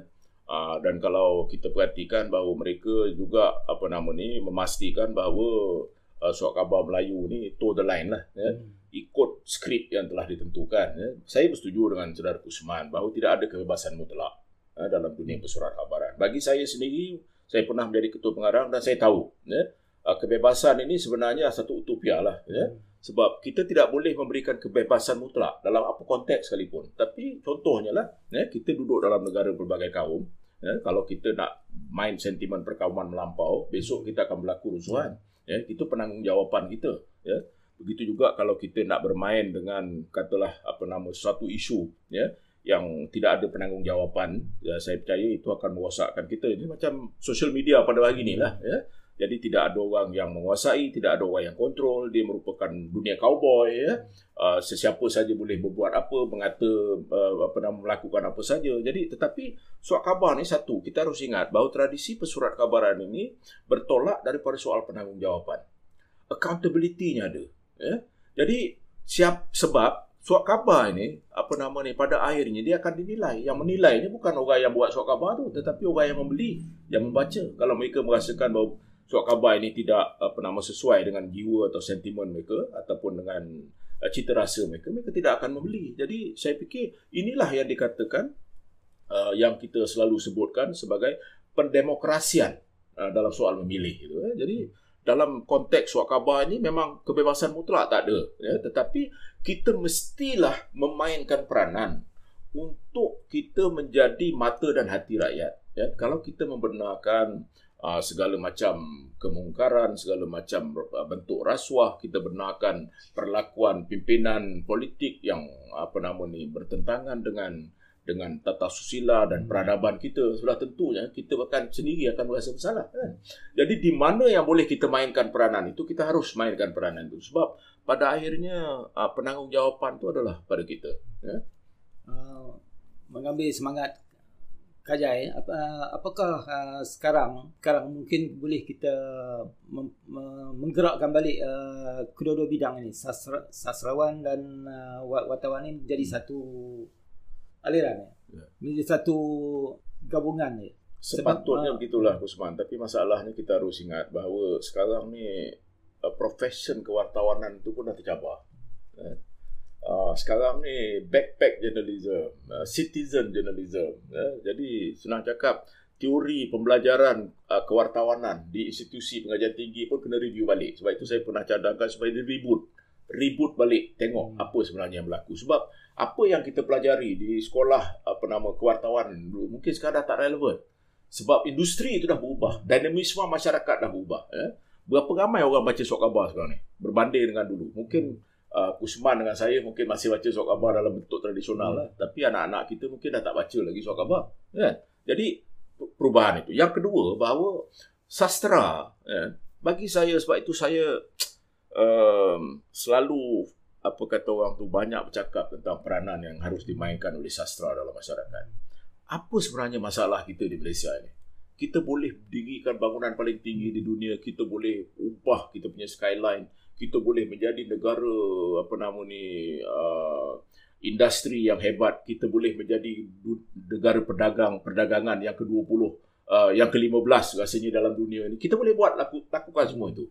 Speaker 3: Uh, dan kalau kita perhatikan bahawa mereka juga apa nama ni memastikan bahawa uh, surat khabar Melayu ni toe the line lah ya. ikut skrip yang telah ditentukan ya. Saya bersetuju dengan saudara Kusman bahawa tidak ada kebebasan mutlak uh, dalam dunia persurat khabaran. Bagi saya sendiri saya pernah menjadi ketua pengarang dan saya tahu ya uh, kebebasan ini sebenarnya satu utopia lah ya. Sebab kita tidak boleh memberikan kebebasan mutlak dalam apa konteks sekalipun. Tapi contohnya lah, ya, kita duduk dalam negara berbagai kaum. Ya, kalau kita nak main sentimen perkauman melampau, besok kita akan berlaku rusuhan. Ya, itu penanggungjawatan kita. Ya. Begitu juga kalau kita nak bermain dengan katalah apa nama suatu isu ya yang tidak ada penanggungjawatan, ya, saya percaya itu akan merosakkan kita. Ini macam social media pada hari ini lah. Ya. Jadi tidak ada orang yang menguasai, tidak ada orang yang kontrol. Dia merupakan dunia cowboy. Ya. Uh, sesiapa saja boleh berbuat apa, mengata uh, apa nama melakukan apa saja. Jadi tetapi surat khabar ni satu, kita harus ingat bahawa tradisi pesurat khabaran ini bertolak daripada soal penanggungjawatan. Accountability-nya ada. Ya. Jadi siap sebab surat khabar ini apa nama ni pada akhirnya dia akan dinilai. Yang menilai ni bukan orang yang buat surat khabar tu, tetapi orang yang membeli, yang membaca. Kalau mereka merasakan bahawa surat khabar ini tidak apa nama sesuai dengan jiwa atau sentimen mereka ataupun dengan uh, cita rasa mereka mereka tidak akan membeli. Jadi saya fikir inilah yang dikatakan uh, yang kita selalu sebutkan sebagai pendemokrasian uh, dalam soal memilih gitu eh. jadi dalam konteks surat khabar ini memang kebebasan mutlak tak ada ya. Tetapi kita mestilah memainkan peranan untuk kita menjadi mata dan hati rakyat ya. Kalau kita membenarkan uh, segala macam kemungkaran, segala macam uh, bentuk rasuah, kita benarkan perlakuan pimpinan politik yang apa nama ni bertentangan dengan dengan tata susila dan peradaban kita sudah tentunya kita akan sendiri akan merasa bersalah kan. Jadi di mana yang boleh kita mainkan peranan itu kita harus mainkan peranan itu sebab pada akhirnya uh, penanggungjawatan itu adalah pada kita ya.
Speaker 2: Uh, mengambil semangat Kajai, apa, apakah uh, sekarang sekarang mungkin boleh kita mem, mem, menggerakkan balik uh, kedua-dua bidang ini sastra, sastrawan dan uh, wartawan ini jadi satu aliran ya.
Speaker 3: Ya.
Speaker 2: Menjadi satu gabungan ya.
Speaker 3: Sepatutnya
Speaker 2: Sebab, ah.
Speaker 3: begitulah Usman Tapi masalahnya kita harus ingat bahawa sekarang ni uh, profession kewartawanan tu pun dah tercabar. Uh, sekarang ni backpack journalism, uh, citizen journalism. Eh, jadi senang cakap teori pembelajaran uh, kewartawanan di institusi pengajian tinggi pun kena review balik. Sebab itu saya pernah cadangkan supaya di reboot. Reboot balik tengok
Speaker 2: Hmm.
Speaker 3: apa sebenarnya yang berlaku. Sebab apa yang kita pelajari di sekolah apa nama kewartawanan dulu mungkin sekarang dah tak relevan. Sebab industri itu dah berubah. Dinamisme masyarakat dah berubah. Eh. Berapa ramai orang baca surat khabar sekarang ni? Berbanding dengan dulu. Mungkin uh, Kusman dengan saya mungkin masih baca surat khabar dalam bentuk tradisional lah. Tapi anak-anak kita mungkin dah tak baca lagi surat khabar. Kan? Jadi perubahan itu. Yang kedua bahawa sastra eh, bagi saya sebab itu saya um, selalu apa kata orang tu banyak bercakap tentang peranan yang harus dimainkan oleh sastra dalam masyarakat. Apa sebenarnya masalah kita di Malaysia ini? Kita boleh dirikan bangunan paling tinggi di dunia, kita boleh ubah kita punya skyline, kita boleh menjadi negara apa nama ni uh, industri yang hebat, kita boleh menjadi negara pedagang perdagangan yang ke-20, uh, yang ke-15 rasanya dalam dunia ini. Kita boleh buat laku, lakukan semua itu.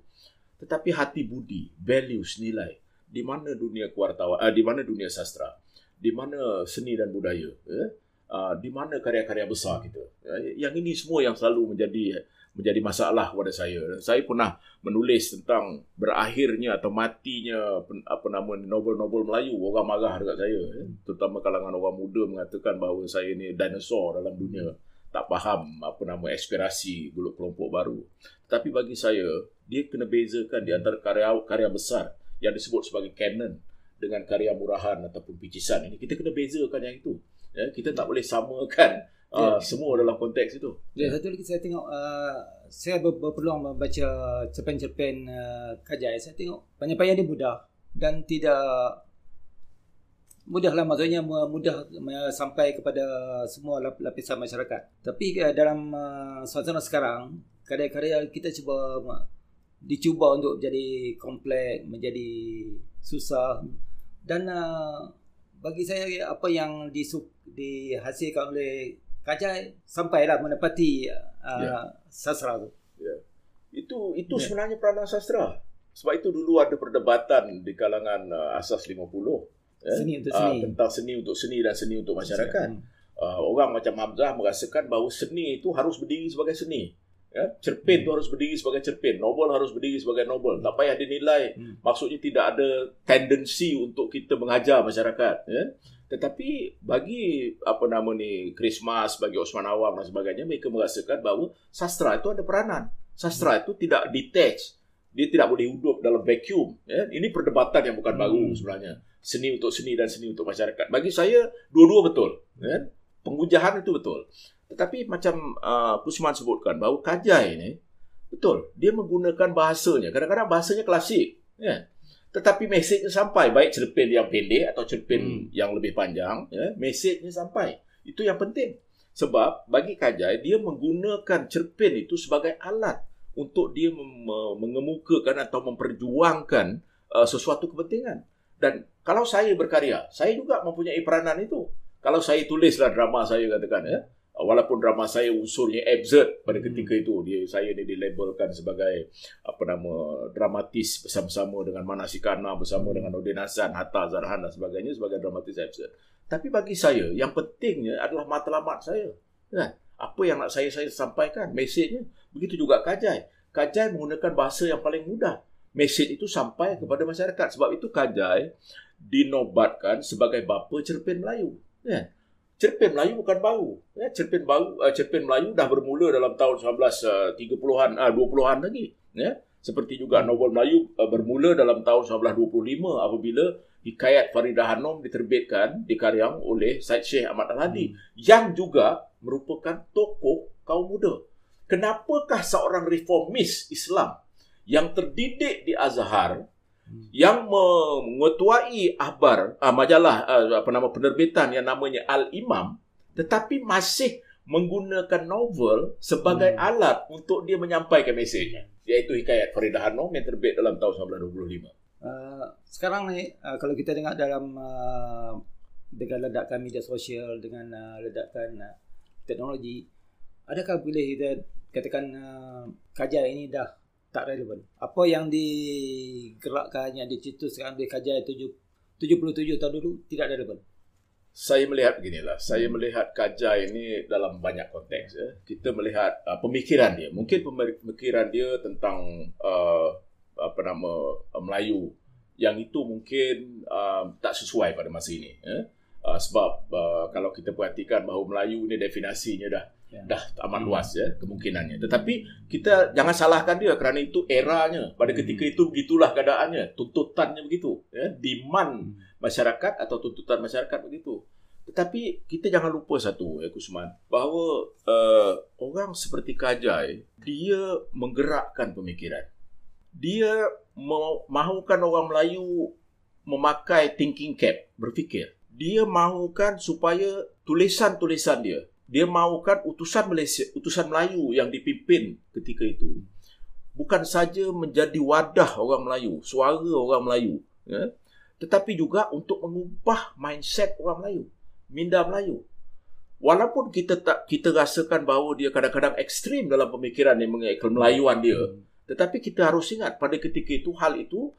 Speaker 3: Tetapi hati budi, values, nilai, di mana dunia kewartawan, uh, di mana dunia sastra, di mana seni dan budaya, eh? uh, di mana karya-karya besar kita. Uh, yang ini semua yang selalu menjadi menjadi masalah kepada saya. Saya pernah menulis tentang berakhirnya atau matinya apa nama novel-novel Melayu. Orang marah dekat saya, eh. terutama kalangan orang muda mengatakan bahawa saya ni dinosaur dalam dunia. Tak faham apa nama aspirasi kelompok baru. Tapi bagi saya, dia kena bezakan di antara karya karya besar yang disebut sebagai canon dengan karya murahan ataupun picisan ini. Kita kena bezakan yang itu. Ya, kita tak boleh samakan Uh, semua dalam konteks itu.
Speaker 2: Ya, satu lagi saya tengok uh, saya ber- berpeluang membaca cerpen-cerpen uh, Kajai. Saya tengok penyampaian dia mudah dan tidak mudahlah maksudnya mudah sampai kepada semua lapisan masyarakat. Tapi uh, dalam uh, suasana sekarang, karya-karya kita cuba dicuba untuk jadi kompleks, menjadi susah dan uh, bagi saya apa yang dihasilkan oleh Kajai sampailah menepati uh, yeah. sastra tu.
Speaker 3: Yeah. Itu itu yeah. sebenarnya peranan sastra. Sebab itu dulu ada perdebatan di kalangan uh, asas 50
Speaker 2: eh? seni untuk seni. Uh,
Speaker 3: tentang seni untuk seni dan seni untuk masyarakat. Uh, orang macam Hamzah merasakan bahawa seni itu harus berdiri sebagai seni. Ya, cerpen hmm. tu harus berdiri sebagai cerpen, novel harus berdiri sebagai novel. Tak payah dinilai. Hmm. Maksudnya tidak ada tendensi untuk kita mengajar masyarakat, ya. Tetapi bagi apa nama ni Christmas bagi Osman Awam dan sebagainya mereka merasakan bahawa sastra itu ada peranan. Sastra itu tidak detach. Dia tidak boleh hidup dalam vacuum. Ya. Ini perdebatan yang bukan baru hmm. sebenarnya. Seni untuk seni dan seni untuk masyarakat. Bagi saya dua-dua betul. Ya. Pengujahan itu betul. Tetapi macam uh, Kusman sebutkan bahawa Kajai ini betul. Dia menggunakan bahasanya. Kadang-kadang bahasanya klasik. Ya tetapi mesejnya sampai. Baik cerpen yang pendek atau cerpen hmm. yang lebih panjang ya mesejnya sampai. Itu yang penting. Sebab bagi Kajai dia menggunakan cerpen itu sebagai alat untuk dia mengemukakan atau memperjuangkan uh, sesuatu kepentingan. Dan kalau saya berkarya saya juga mempunyai peranan itu. Kalau saya tulislah drama saya katakan ya walaupun drama saya unsurnya absurd pada hmm. ketika itu dia saya ni dilabelkan sebagai apa nama dramatis bersama-sama dengan Manasikana bersama dengan Udin Hasan Hatta Zarhan dan sebagainya sebagai dramatis absurd tapi bagi saya yang pentingnya adalah matlamat saya. Kan? Apa yang nak saya saya sampaikan mesejnya begitu juga Kajai Kajai menggunakan bahasa yang paling mudah. Mesej itu sampai kepada masyarakat. Sebab itu Kajai dinobatkan sebagai bapa cerpen Melayu. Kan cerpen Melayu bukan baru. Ya, cerpen baru, uh, cerpen Melayu dah bermula dalam tahun 1930-an, uh, 20-an lagi. Ya. Seperti juga novel Melayu uh, bermula dalam tahun 1925 apabila Hikayat Faridah Hanom diterbitkan, dikaryang oleh Syed Syekh Ahmad Al-Hadi hmm. yang juga merupakan tokoh kaum muda. Kenapakah seorang reformis Islam yang terdidik di Azhar yang mengetuai akhbar uh, majalah uh, apa nama penerbitan yang namanya Al Imam tetapi masih menggunakan novel sebagai hmm. alat untuk dia menyampaikan mesejnya iaitu hikayat Faridah Hanom yang terbit dalam tahun 1925.
Speaker 2: Uh, sekarang ni uh, kalau kita dengar dalam uh, dengan ledakan media sosial dengan uh, ledakan uh, teknologi adakah boleh kita katakan uh, kajian ini dah tak relevan. Apa yang digerakkan, yang dicetuskan oleh kajian 77 tahun dulu tidak relevan.
Speaker 3: Saya melihat beginilah. Saya melihat Kajai ini dalam banyak konteks. Ya. Kita melihat uh, pemikiran dia. Mungkin pemikiran dia tentang uh, apa nama uh, Melayu yang itu mungkin uh, tak sesuai pada masa ini. Ya. Uh, sebab uh, kalau kita perhatikan bahawa Melayu ini definisinya dah Ya. dah amat hmm. luas ya kemungkinannya. Tetapi kita jangan salahkan dia kerana itu eranya. Pada hmm. ketika itu begitulah keadaannya, tuntutannya begitu, ya, demand hmm. masyarakat atau tuntutan masyarakat begitu. Tetapi kita jangan lupa satu ya Kusman, bahawa uh, orang seperti Kajai dia menggerakkan pemikiran. Dia mahukan orang Melayu memakai thinking cap, berfikir. Dia mahukan supaya tulisan-tulisan dia dia mahukan utusan Malaysia, utusan Melayu yang dipimpin ketika itu bukan saja menjadi wadah orang Melayu, suara orang Melayu, ya, tetapi juga untuk mengubah mindset orang Melayu, minda Melayu. Walaupun kita tak kita rasakan bahawa dia kadang-kadang ekstrim dalam pemikiran yang mengenai kemelayuan dia, tetapi kita harus ingat pada ketika itu hal itu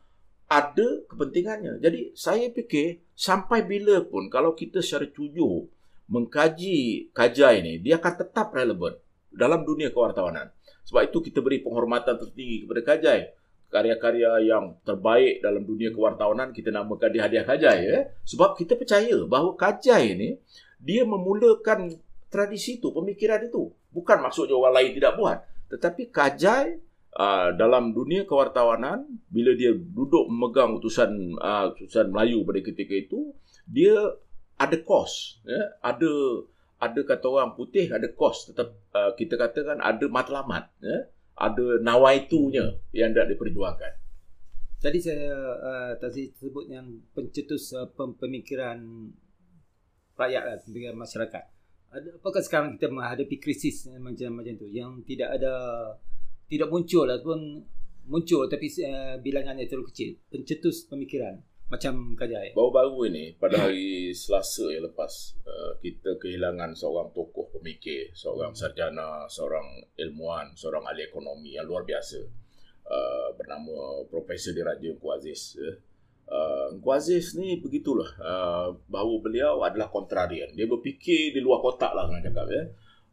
Speaker 3: ada kepentingannya. Jadi saya fikir sampai bila pun kalau kita secara jujur mengkaji kajai ini, dia akan tetap relevan dalam dunia kewartawanan. Sebab itu kita beri penghormatan tertinggi kepada kajai karya-karya yang terbaik dalam dunia kewartawanan kita namakan dia hadiah Kajai ya. Sebab kita percaya bahawa Kajai ini dia memulakan tradisi itu, pemikiran itu. Bukan maksudnya orang lain tidak buat. Tetapi Kajai uh, dalam dunia kewartawanan bila dia duduk memegang utusan uh, utusan Melayu pada ketika itu, dia ada kos, ya. ada ada kata orang putih ada kos tetap uh, kita katakan ada matlamat ya ada nawaitunya yang tidak diperjuangkan.
Speaker 2: Tadi saya uh, tadi sebut yang pencetus uh, pemikiran rakyat lah, pemikiran masyarakat. Ada, apakah sekarang kita menghadapi krisis macam macam tu yang tidak ada tidak muncul ataupun muncul tapi uh, bilangannya terlalu kecil pencetus pemikiran macam Kajai.
Speaker 3: Baru-baru ini pada hari Selasa yang lepas uh, kita kehilangan seorang tokoh pemikir, seorang sarjana, seorang ilmuwan, seorang ahli ekonomi yang luar biasa uh, bernama Profesor Diraja Engku Aziz. Uh, Engku Aziz ni begitulah uh, bahawa beliau adalah kontrarian. Dia berfikir di luar kotak lah nak cakap ya.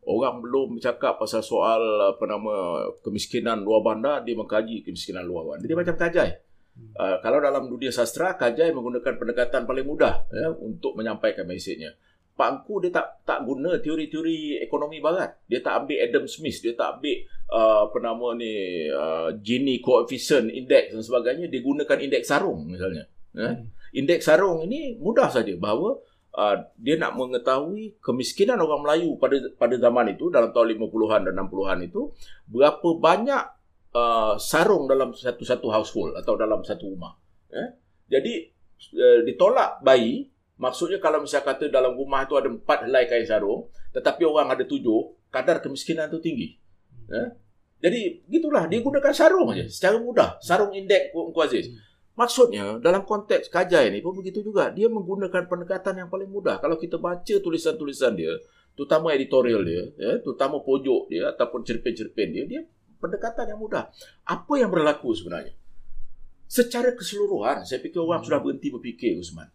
Speaker 3: Orang belum bercakap pasal soal apa nama kemiskinan luar bandar, dia mengkaji kemiskinan luar bandar. Dia macam Kajai. Uh, kalau dalam dunia sastra, Kajai menggunakan pendekatan paling mudah ya, untuk menyampaikan mesejnya. Pak Angku dia tak tak guna teori-teori ekonomi barat. Dia tak ambil Adam Smith, dia tak ambil uh, apa nama ni uh, Gini coefficient index dan sebagainya. Dia gunakan indeks sarung misalnya. Ya. Hmm. Indeks sarung ini mudah saja bahawa uh, dia nak mengetahui kemiskinan orang Melayu pada pada zaman itu dalam tahun 50-an dan 60-an itu berapa banyak uh, sarung dalam satu-satu household atau dalam satu rumah. Eh? Jadi uh, ditolak bayi, maksudnya kalau misalnya kata dalam rumah itu ada empat helai kain sarung, tetapi orang ada tujuh, kadar kemiskinan itu tinggi. Eh? Jadi gitulah dia gunakan sarung aja secara mudah, sarung indeks Ku Aziz. Maksudnya dalam konteks kajai ini pun begitu juga. Dia menggunakan pendekatan yang paling mudah. Kalau kita baca tulisan-tulisan dia, terutama editorial dia, ya, terutama pojok dia ataupun cerpen-cerpen dia, dia pendekatan yang mudah. Apa yang berlaku sebenarnya? Secara keseluruhan, saya fikir orang hmm. sudah berhenti berfikir, Usman.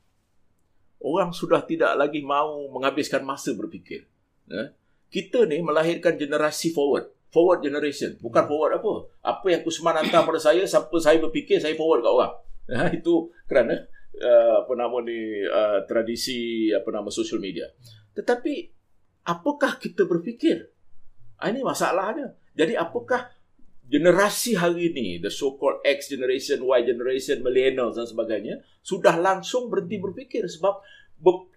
Speaker 3: Orang sudah tidak lagi mahu menghabiskan masa berfikir. Ya? Kita ni melahirkan generasi forward. Forward generation. Bukan hmm. forward apa. Apa yang Usman hantar pada saya, sampai saya berfikir, saya forward kat orang. Ya? Itu kerana uh, apa nama ni uh, tradisi apa nama social media. Tetapi apakah kita berfikir? Ah, ini masalahnya. Jadi apakah generasi hari ini, the so-called X generation, Y generation, millennials dan sebagainya, sudah langsung berhenti berfikir sebab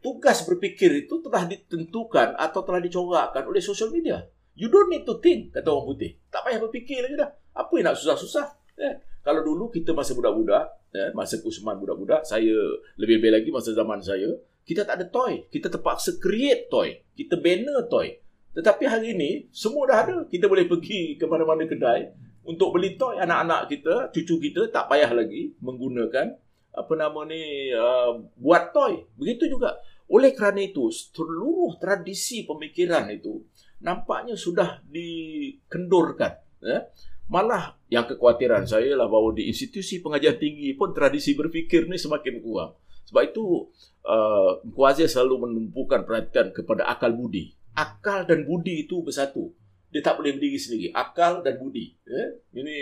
Speaker 3: tugas berfikir itu telah ditentukan atau telah dicorakkan oleh social media. You don't need to think, kata orang putih. Tak payah berfikir lagi dah. Apa yang nak susah-susah? Eh, kalau dulu kita masa budak-budak, eh, masa Kusman budak-budak, saya lebih-lebih lagi masa zaman saya, kita tak ada toy. Kita terpaksa create toy. Kita banner toy. Tetapi hari ini semua dah ada. Kita boleh pergi ke mana-mana kedai untuk beli toy anak-anak kita, cucu kita tak payah lagi menggunakan apa nama ni uh, buat toy. Begitu juga. Oleh kerana itu seluruh tradisi pemikiran itu nampaknya sudah dikendurkan. Ya? Malah yang kekhawatiran saya lah bahawa di institusi pengajian tinggi pun tradisi berfikir ni semakin kurang. Sebab itu uh, Kuazir selalu menumpukan perhatian kepada akal budi akal dan budi itu bersatu. Dia tak boleh berdiri sendiri. Akal dan budi. Ya? Ini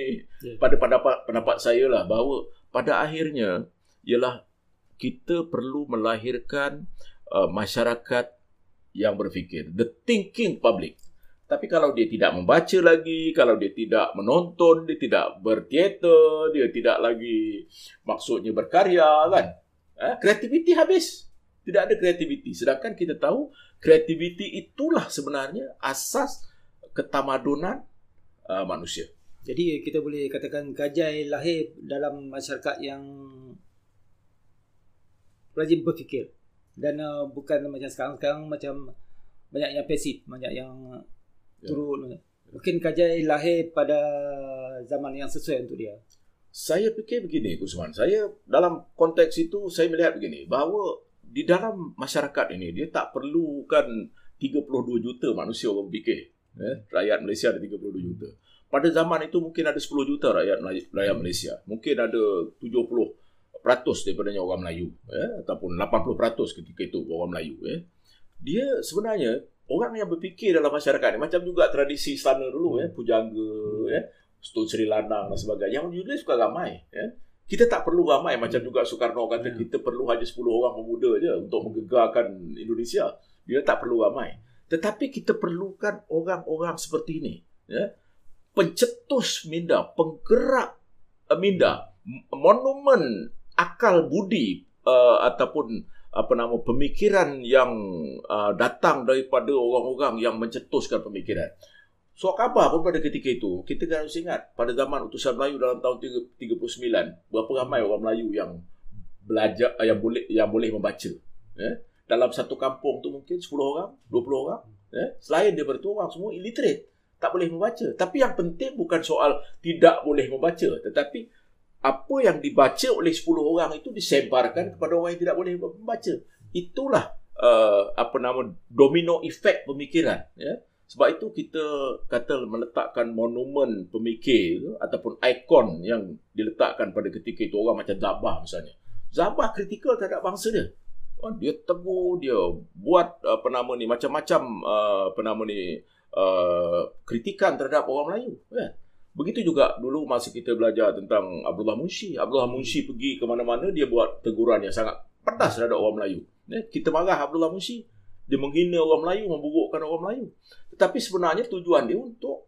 Speaker 3: yeah. pada pendapat pendapat saya lah bahawa pada akhirnya ialah kita perlu melahirkan uh, masyarakat yang berfikir. The thinking public. Tapi kalau dia tidak membaca lagi, kalau dia tidak menonton, dia tidak berteater, dia tidak lagi maksudnya berkarya kan. Eh, kreativiti habis. Tidak ada kreativiti. Sedangkan kita tahu kreativiti itulah sebenarnya asas ketamadunan uh, manusia.
Speaker 2: Jadi kita boleh katakan Gajai lahir dalam masyarakat yang rajin berfikir dan uh, bukan macam sekarang sekarang macam banyak yang pasif, banyak yang ya. turun. Mungkin Gajai lahir pada zaman yang sesuai untuk dia.
Speaker 3: Saya fikir begini, Kusman. Saya dalam konteks itu saya melihat begini, bahawa di dalam masyarakat ini dia tak perlukan 32 juta manusia orang fikir. Eh, rakyat Malaysia ada 32 juta. Pada zaman itu mungkin ada 10 juta rakyat rakyat Malaysia. Mungkin ada 70 peratus daripadanya orang Melayu eh, ataupun 80% ketika itu orang Melayu eh. Dia sebenarnya orang yang berfikir dalam masyarakat ni macam juga tradisi istana dulu eh, pujangga eh, Stun Sri Lanang dan sebagainya. Yang juga suka ramai eh. Kita tak perlu ramai macam juga Soekarno kata ya. kita perlu hanya 10 orang pemuda je untuk menggegarkan Indonesia. Dia tak perlu ramai. Tetapi kita perlukan orang-orang seperti ini. Ya. Pencetus minda, penggerak uh, minda, monumen akal budi uh, ataupun apa nama pemikiran yang uh, datang daripada orang-orang yang mencetuskan pemikiran. So khabar pun pada ketika itu, kita harus ingat pada zaman utusan Melayu dalam tahun 39, berapa ramai orang Melayu yang belajar yang boleh yang boleh membaca. Ya? Dalam satu kampung tu mungkin 10 orang, 20 orang. Ya? Selain dia bertu orang semua illiterate, tak boleh membaca. Tapi yang penting bukan soal tidak boleh membaca, tetapi apa yang dibaca oleh 10 orang itu disebarkan kepada orang yang tidak boleh membaca. Itulah uh, apa nama domino efek pemikiran. Ya? Sebab itu kita kata meletakkan monumen pemikir ataupun ikon yang diletakkan pada ketika itu orang macam Zabah misalnya. Zabah kritikal terhadap bangsa dia. Oh, dia tegur, dia buat apa nama ni macam-macam uh, apa nama ni uh, kritikan terhadap orang Melayu. Ya? Begitu juga dulu masa kita belajar tentang Abdullah Munshi. Abdullah Munshi pergi ke mana-mana, dia buat teguran yang sangat pedas terhadap orang Melayu. Ya, kita marah Abdullah Munshi. Dia menghina orang Melayu, memburukkan orang Melayu. Tetapi sebenarnya tujuan dia untuk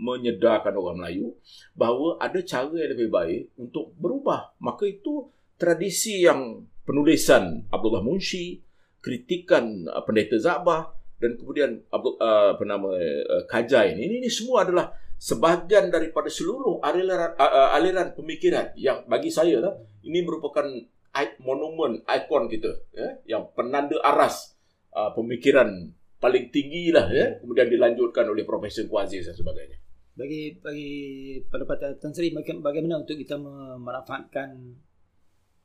Speaker 3: menyedarkan orang Melayu bahawa ada cara yang lebih baik untuk berubah. Maka itu tradisi yang penulisan Abdullah Munshi, kritikan uh, pendeta Zabah dan kemudian uh, apa nama uh, Kajai ini, ini semua adalah sebahagian daripada seluruh aliran, uh, aliran pemikiran yang bagi saya lah ini merupakan monumen ikon kita ya, yang penanda aras uh, pemikiran paling tinggi lah ya, kemudian dilanjutkan oleh Profesor Kuaziz dan sebagainya.
Speaker 2: Bagi bagi pendapat Tan Sri bagaimana untuk kita memanfaatkan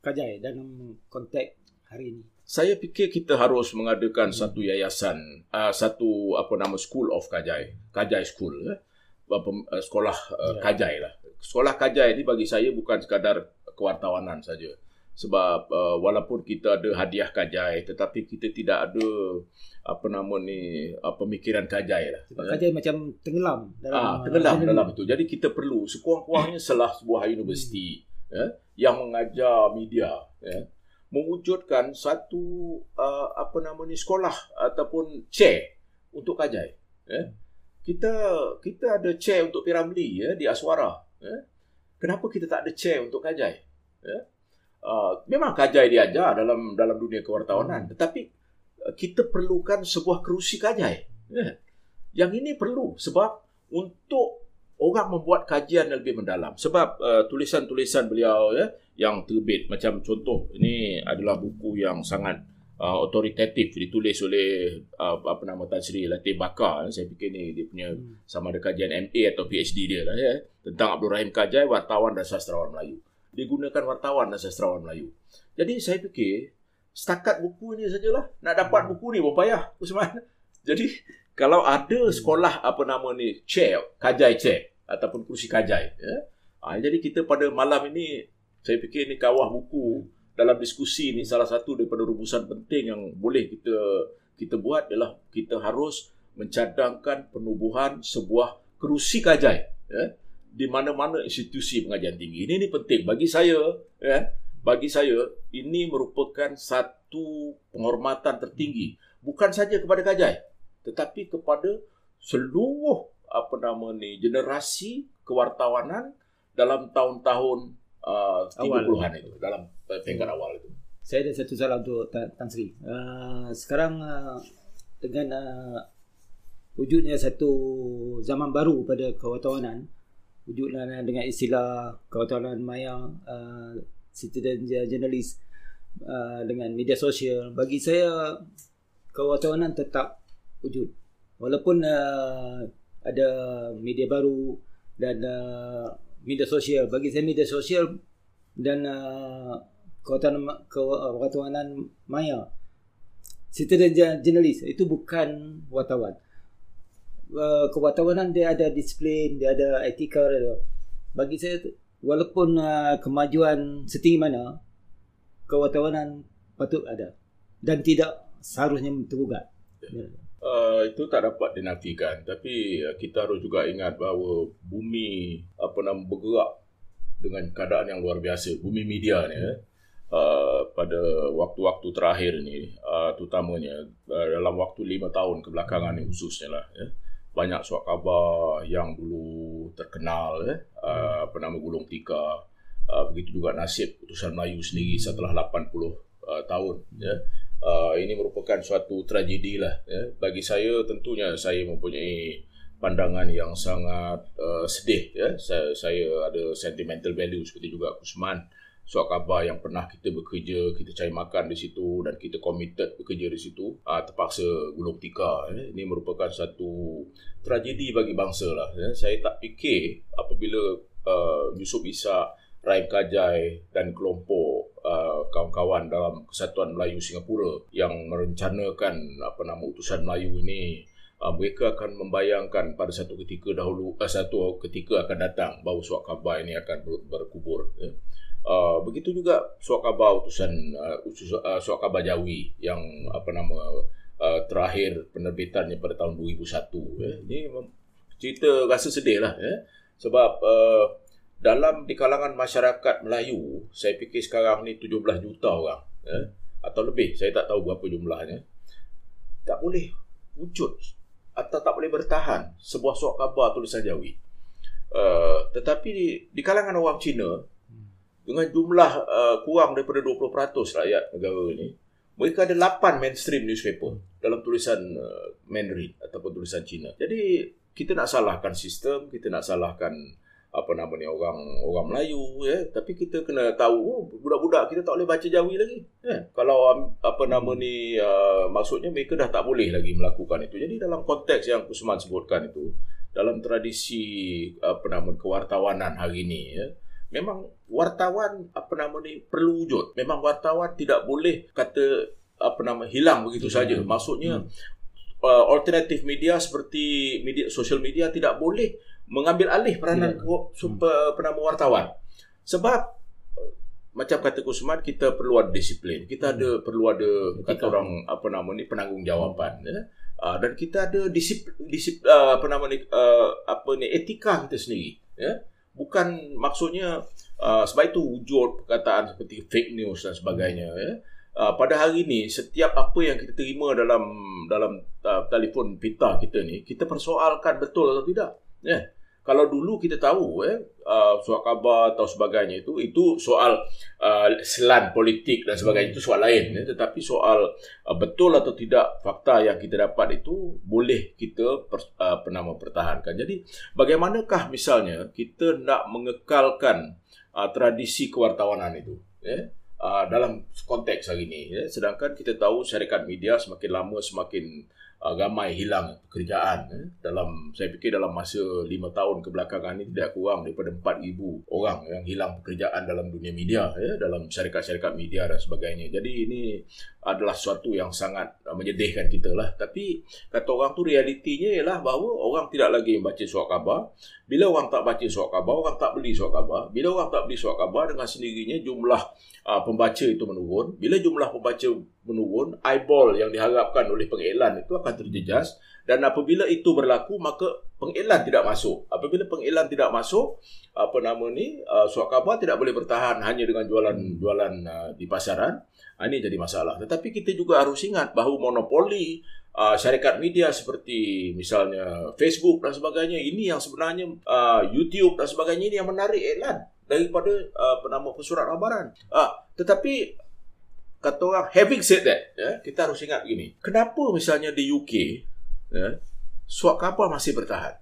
Speaker 2: Kajai dalam konteks hari ini?
Speaker 3: Saya fikir kita harus mengadakan hmm. satu yayasan, uh, satu apa nama School of Kajai, Kajai School. Ya uh, sekolah uh, yeah. kajai lah. Sekolah kajai ni bagi saya bukan sekadar kewartawanan saja. Sebab uh, walaupun kita ada hadiah kajai tetapi kita tidak ada apa nama ni uh, pemikiran kajai lah.
Speaker 2: Sebab ya. kajai macam tenggelam
Speaker 3: dalam ah, tenggelam dalam, dalam itu. Jadi kita perlu sekurang-kurangnya selah sebuah universiti hmm. ya, yang mengajar media ya, mewujudkan satu uh, apa nama ni sekolah ataupun chair untuk kajai ya. Kita kita ada chair untuk Piramli ya di Aswara ya. kenapa kita tak ada chair untuk Kajai ya uh, memang Kajai diajar dalam dalam dunia kewartawanan. Hmm. tetapi uh, kita perlukan sebuah kerusi Kajai ya. yang ini perlu sebab untuk orang membuat kajian yang lebih mendalam. Sebab uh, tulisan-tulisan beliau ya yang terbit. Macam contoh ini adalah buku yang sangat uh, otoritatif ditulis oleh uh, apa nama Tan Sri Latif Bakar. Saya fikir ni dia punya hmm. sama ada kajian MA atau PhD dia lah ya. Tentang Abdul Rahim Kajai wartawan dan sastrawan Melayu dia gunakan wartawan dan sastrawan Melayu. Jadi saya fikir setakat buku ni sajalah nak dapat hmm. buku ni pun payah Usman? Jadi kalau ada sekolah apa nama ni chair Kajai chair ataupun kursi Kajai ya. Uh, jadi kita pada malam ini saya fikir ni kawah buku dalam diskusi ni salah satu daripada rumusan penting yang boleh kita kita buat adalah kita harus mencadangkan penubuhan sebuah kerusi kajai ya, di mana-mana institusi pengajian tinggi. Ini, ini penting bagi saya ya, bagi saya ini merupakan satu penghormatan tertinggi bukan saja kepada kajai tetapi kepada seluruh apa nama ni generasi kewartawanan dalam tahun-tahun uh, 30-an itu dalam peringkat awal itu.
Speaker 2: Saya ada satu soalan untuk Tan, Tan Sri. Uh, sekarang uh, dengan uh, wujudnya satu zaman baru pada kewartawanan, wujudnya dengan istilah kewartawanan maya, uh, citizen journalist uh, dengan media sosial, bagi saya kewartawanan tetap wujud. Walaupun uh, ada media baru dan uh, media sosial. Bagi saya media sosial dan uh, kewatanan kewatanan maya. Citizen jurnalis itu bukan wartawan. Uh, kewatawanan dia ada disiplin, dia ada etika dia. Bagi saya walaupun uh, kemajuan setinggi mana kewatawanan patut ada dan tidak seharusnya tergugat.
Speaker 3: Ya. Uh, itu tak dapat dinafikan tapi uh, kita harus juga ingat bahawa bumi apa nama bergerak dengan keadaan yang luar biasa bumi media ni eh. uh, pada waktu-waktu terakhir ni uh, terutamanya uh, dalam waktu lima tahun kebelakangan ni khususnya lah eh. Banyak suat khabar yang dulu terkenal eh. uh, apa nama gulung tika uh, begitu juga nasib utusan Melayu sendiri setelah 80 uh, tahun ya. Uh, ini merupakan suatu tragedi lah ya. bagi saya tentunya saya mempunyai pandangan yang sangat uh, sedih ya saya, saya ada sentimental value seperti juga Kusman suat khabar yang pernah kita bekerja kita cari makan di situ dan kita committed bekerja di situ uh, terpaksa gulung tika ya. ini merupakan satu tragedi bagi bangsa lah ya. saya tak fikir apabila uh, Yusuf Isa Raim Kajai dan kelompok uh, kawan-kawan dalam Kesatuan Melayu Singapura yang merencanakan apa nama utusan Melayu ini uh, mereka akan membayangkan pada satu ketika dahulu uh, satu ketika akan datang bahawa suat khabar ini akan ber- berkubur ya. Uh, begitu juga suat khabar utusan uh, uh, suat khabar Jawi yang apa nama uh, terakhir penerbitannya pada tahun 2001 ya. ini cerita rasa sedih lah ya. sebab uh, dalam di kalangan masyarakat Melayu, saya fikir sekarang ni 17 juta orang, ya, atau lebih, saya tak tahu berapa jumlahnya, tak boleh wujud atau tak boleh bertahan sebuah suat khabar tulisan Jawi. Uh, tetapi di, di kalangan orang Cina, dengan jumlah uh, kurang daripada 20% rakyat negara ini, mereka ada 8 mainstream newspaper dalam tulisan uh, Mandarin ataupun tulisan Cina. Jadi, kita nak salahkan sistem, kita nak salahkan apa nama ni orang orang Melayu ya. Tapi kita kena tahu oh, budak-budak kita tak boleh baca Jawi lagi ya. Kalau apa nama ni uh, maksudnya mereka dah tak boleh lagi melakukan itu. Jadi dalam konteks yang Kusman sebutkan itu dalam tradisi apa nama kewartawanan hari ini ya memang wartawan apa nama ni perlu wujud memang wartawan tidak boleh kata apa nama hilang begitu hmm. saja maksudnya hmm. uh, alternatif media seperti media social media tidak boleh mengambil alih peranan yeah. super hmm. penama wartawan. Sebab macam kata Kusman kita perlu ada disiplin. Kita hmm. ada perlu ada kata orang apa nama ni penanggungjawaban ya. Uh, dan kita ada disiplin, disip, uh, apa nama ni uh, apa ni etika kita sendiri ya. Bukan maksudnya uh, sebab itu wujud perkataan seperti fake news dan sebagainya ya. Uh, pada hari ini setiap apa yang kita terima dalam dalam uh, telefon pita kita ni kita persoalkan betul atau tidak ya yeah kalau dulu kita tahu eh uh, surat khabar atau sebagainya itu itu soal uh, selan politik dan sebagainya itu soal lain eh. tetapi soal uh, betul atau tidak fakta yang kita dapat itu boleh kita per, uh, pernah mempertahankan jadi bagaimanakah misalnya kita nak mengekalkan uh, tradisi kewartawanan itu eh uh, dalam konteks hari ini eh. sedangkan kita tahu syarikat media semakin lama semakin uh, ramai hilang pekerjaan eh. dalam saya fikir dalam masa lima tahun kebelakangan ini tidak kurang daripada 4000 orang yang hilang pekerjaan dalam dunia media eh, dalam syarikat-syarikat media dan sebagainya jadi ini adalah sesuatu yang sangat uh, menyedihkan kita lah. Tapi kata orang tu realitinya ialah bahawa orang tidak lagi membaca surat khabar. Bila orang tak baca surat khabar orang tak beli surat khabar. Bila orang tak beli surat khabar dengan sendirinya jumlah uh, pembaca itu menurun. Bila jumlah pembaca menurun eyeball yang diharapkan oleh pengiklan itu akan terjejas. Dan apabila itu berlaku maka pengiklan tidak masuk. Apabila pengiklan tidak masuk apa nama ni uh, surat khabar tidak boleh bertahan hanya dengan jualan jualan uh, di pasaran ini jadi masalah. Tetapi kita juga harus ingat bahawa monopoli uh, syarikat media seperti misalnya Facebook dan sebagainya ini yang sebenarnya uh, YouTube dan sebagainya ini yang menarik iklan daripada uh, penama pesurat khabaran. Uh, tetapi kata orang having said that ya kita harus ingat gini. Kenapa misalnya di UK ya suat khabar masih bertahan?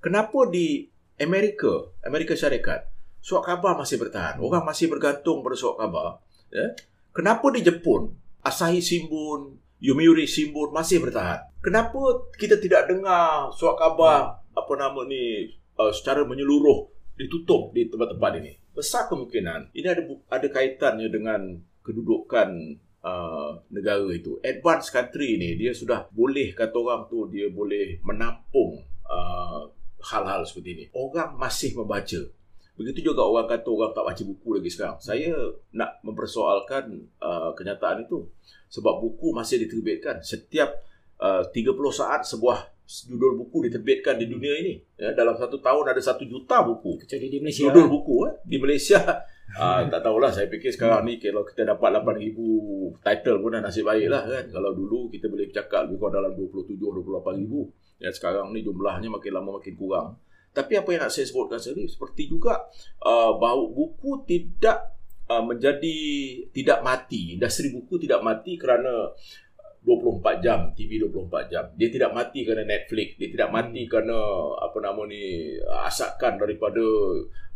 Speaker 3: Kenapa di Amerika Amerika Syarikat suat khabar masih bertahan? Orang masih bergantung pada suat khabar ya kenapa di Jepun Asahi Shimbun Yomiuri Shimbun masih bertahan kenapa kita tidak dengar suat khabar apa nama ni uh, secara menyeluruh ditutup di tempat-tempat ini. Besar kemungkinan ini ada ada kaitannya dengan kedudukan uh, negara itu. Advanced country ni dia sudah boleh kata orang tu dia boleh menampung uh, hal-hal seperti ini. Orang masih membaca. Begitu juga orang kata orang tak baca buku lagi sekarang. Saya nak mempersoalkan uh, kenyataan itu. Sebab buku masih diterbitkan. Setiap uh, 30 saat sebuah judul buku diterbitkan di dunia ini. Ya, dalam satu tahun ada satu juta buku.
Speaker 2: Kecuali di Malaysia.
Speaker 3: Judul buku. Eh. Di Malaysia, uh, tak tahulah. Saya fikir sekarang ni kalau kita dapat 8,000 title pun dah nasib baik lah. Kan? Kalau dulu kita boleh cakap lebih kurang dalam 27-28,000. Ya, sekarang ni jumlahnya makin lama makin kurang. Tapi apa yang nak saya sebutkan tadi seperti juga uh, bahawa buku tidak uh, menjadi tidak mati. Industri buku tidak mati kerana 24 jam TV 24 jam. Dia tidak mati kerana Netflix, dia tidak mati kerana apa nama ni asakan daripada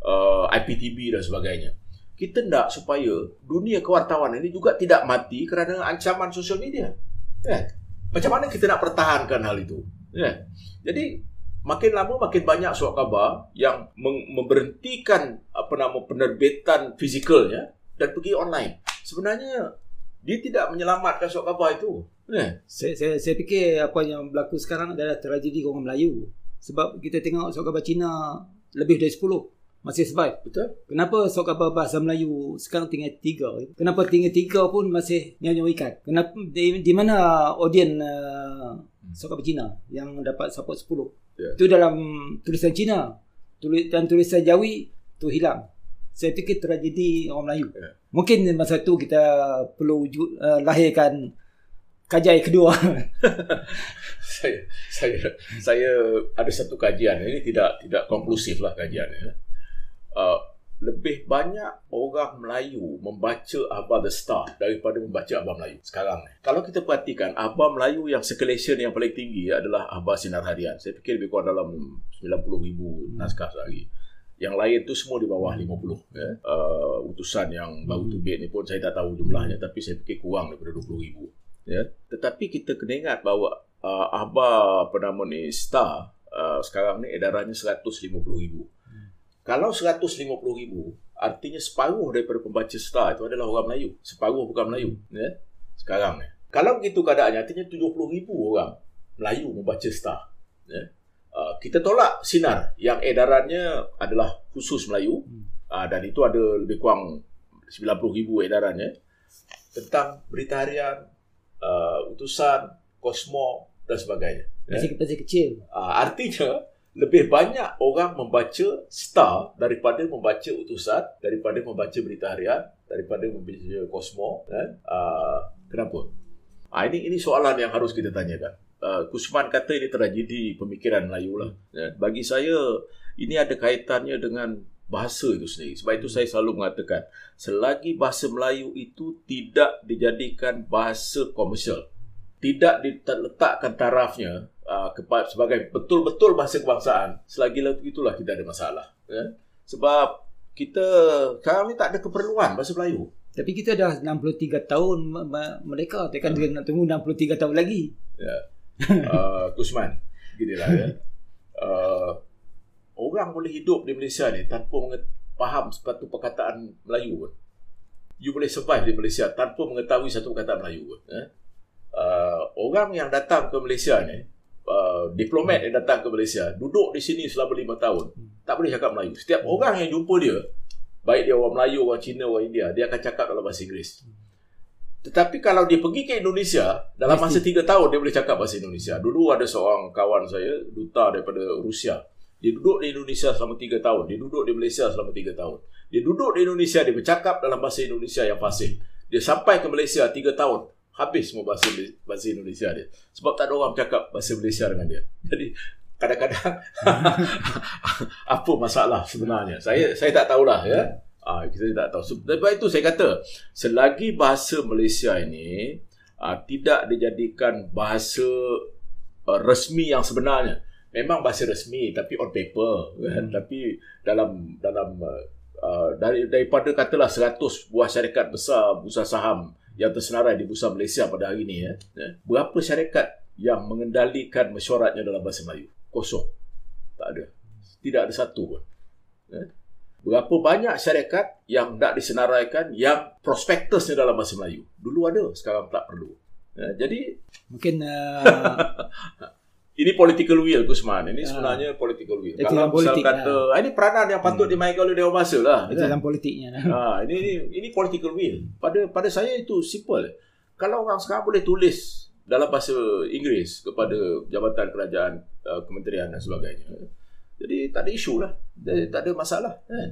Speaker 3: uh, IPTV dan sebagainya. Kita nak supaya dunia kewartawan ini juga tidak mati kerana ancaman sosial media. Ya. Macam mana kita nak pertahankan hal itu? Ya. Jadi makin lama makin banyak surat khabar yang memberhentikan apa nama penerbitan fizikalnya dan pergi online. Sebenarnya dia tidak menyelamatkan surat khabar itu.
Speaker 2: Ya. Saya, saya, saya fikir apa yang berlaku sekarang adalah tragedi orang Melayu. Sebab kita tengok surat khabar Cina lebih dari 10 masih survive. Betul. Kenapa surat khabar bahasa Melayu sekarang tinggal 3? Kenapa tinggal 3 pun masih nyanyi ikan? Kenapa di, di mana audien uh, surat khabar Cina yang dapat support 10? Yeah. Itu dalam tulisan Cina. Tulis dan tulisan Jawi tu hilang. Saya fikir tragedi orang Melayu. Yeah. Mungkin masa tu kita perlu wujud, uh, lahirkan kajai kedua.
Speaker 3: saya saya saya ada satu kajian ini tidak tidak konklusif lah kajiannya. Uh, lebih banyak orang Melayu membaca Abah The Star daripada membaca Abah Melayu sekarang ni. Kalau kita perhatikan, Abah Melayu yang circulation yang paling tinggi adalah Abah Sinar Harian. Saya fikir lebih kurang dalam 90 ribu naskah sehari. Yang lain tu semua di bawah 50. Ya. Uh, utusan yang baru terbit ni pun saya tak tahu jumlahnya tapi saya fikir kurang daripada 20 ribu. Ya. Tetapi kita kena ingat bahawa uh, Abah apa nama ni Star uh, sekarang ni edarannya 150 ribu. Kalau 150 ribu, artinya separuh daripada pembaca Star itu adalah orang Melayu. Separuh bukan Melayu. Ya? Sekarang ni. Kalau begitu keadaannya, artinya 70 ribu orang Melayu membaca Star. Ya? Uh, kita tolak Sinar yang edarannya adalah khusus Melayu. Uh, dan itu ada lebih kurang 90 ribu edarannya. Tentang berita harian, uh, utusan, kosmo dan sebagainya.
Speaker 2: Masih, ya? masih kecil.
Speaker 3: Uh, artinya, lebih banyak orang membaca Star daripada membaca Utusan, daripada membaca Berita Harian, daripada membaca Kosmo. Kan? Uh, kenapa? Uh, ini ini soalan yang harus kita tanyakan. Uh, Kusman kata ini tragedi pemikiran Melayu lah. Ya, bagi saya, ini ada kaitannya dengan bahasa itu sendiri. Sebab itu saya selalu mengatakan, selagi bahasa Melayu itu tidak dijadikan bahasa komersial, tidak diletakkan tarafnya uh, kepada sebagai betul-betul bahasa kebangsaan selagi itulah kita ada masalah ya? sebab kita ni tak ada keperluan bahasa Melayu.
Speaker 2: Tapi kita dah 63 tahun mereka tekan dia nak tunggu 63 tahun lagi.
Speaker 3: Ya. Uh, Kusman ginilah ya. Uh, orang boleh hidup di Malaysia ni tanpa faham satu perkataan Melayu pun. You boleh survive di Malaysia tanpa mengetahui satu perkataan Melayu pun ya? Uh, orang yang datang ke Malaysia ni uh, diplomat yang datang ke Malaysia duduk di sini selama lima tahun tak boleh cakap Melayu. Setiap orang yang jumpa dia baik dia orang Melayu orang Cina orang India dia akan cakap dalam bahasa Inggeris. Tetapi kalau dia pergi ke Indonesia dalam masa tiga tahun dia boleh cakap bahasa Indonesia. Dulu ada seorang kawan saya duta daripada Rusia. Dia duduk di Indonesia selama tiga tahun dia duduk di Malaysia selama tiga tahun. Dia duduk di Indonesia dia bercakap dalam bahasa Indonesia yang fasih. Dia sampai ke Malaysia tiga tahun habis semua bahasa bahasa Indonesia dia. Sebab tak ada orang bercakap bahasa Malaysia dengan dia. Jadi kadang-kadang apa masalah sebenarnya? Saya saya tak tahulah ya. Ah kita tak tahu. Sebab itu saya kata selagi bahasa Malaysia ini ah, tidak dijadikan bahasa uh, resmi yang sebenarnya. Memang bahasa resmi tapi on paper kan hmm. tapi dalam dalam uh, dari daripada katalah 100 buah syarikat besar bursa saham yang tersenarai di Bursa Malaysia pada hari ini ya. ya. Berapa syarikat yang mengendalikan mesyuaratnya dalam bahasa Melayu? Kosong. Tak ada. Tidak ada satu pun. Eh? Berapa banyak syarikat yang tak disenaraikan yang prospektusnya dalam bahasa Melayu. Dulu ada, sekarang tak perlu. Eh, jadi
Speaker 2: Mungkin uh,
Speaker 3: ini political will Kusman. Ini
Speaker 2: Ah.
Speaker 3: sebenarnya political will.
Speaker 2: Itu
Speaker 3: Kalau
Speaker 2: yang
Speaker 3: misal
Speaker 2: politik,
Speaker 3: kata, ah, ini peranan yang patut dimainkan oleh Dewan Bahasa lah.
Speaker 2: itu dalam politiknya.
Speaker 3: Ha, ini, ini ini political will. Pada pada saya itu simple. Kalau orang sekarang boleh tulis dalam bahasa Inggeris kepada jabatan kerajaan, uh, kementerian dan sebagainya. Jadi tak ada isu lah. Jadi, tak ada masalah kan.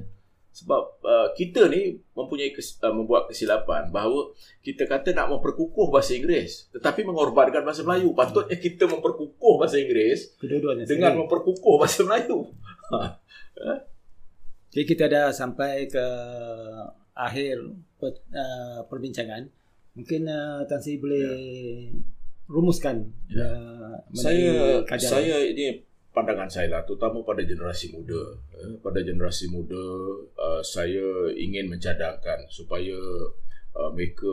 Speaker 3: Sebab uh, kita ni mempunyai kes, uh, membuat kesilapan bahawa kita kata nak memperkukuh bahasa Inggeris tetapi mengorbankan bahasa Melayu. Patutnya kita memperkukuh bahasa Inggeris
Speaker 2: Kedua-duanya.
Speaker 3: dengan
Speaker 2: sekali.
Speaker 3: memperkukuh bahasa Melayu.
Speaker 2: Jadi kita dah sampai ke akhir per, uh, perbincangan. Mungkin uh, Tan Sri boleh rumuskan
Speaker 3: Ya.
Speaker 2: uh,
Speaker 3: saya
Speaker 2: kajian.
Speaker 3: saya ini pandangan saya lah terutama pada generasi muda eh, pada generasi muda uh, saya ingin mencadangkan supaya uh, mereka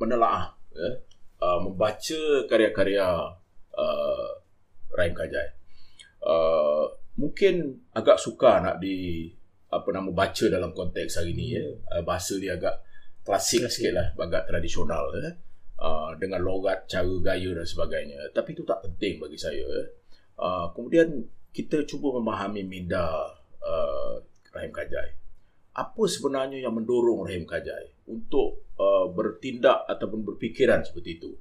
Speaker 3: menelaah eh, uh, membaca karya-karya uh, Rahim Kajai uh, mungkin agak suka nak di apa nama baca dalam konteks hari ni ya. Uh, bahasa dia agak klasik,
Speaker 2: Klasik.
Speaker 3: sikit lah agak tradisional eh. uh, dengan logat cara gaya dan sebagainya tapi itu tak penting bagi saya eh. Uh, kemudian kita cuba memahami minda uh, Rahim Kajai apa sebenarnya yang mendorong Rahim Kajai untuk uh, bertindak ataupun berfikiran seperti itu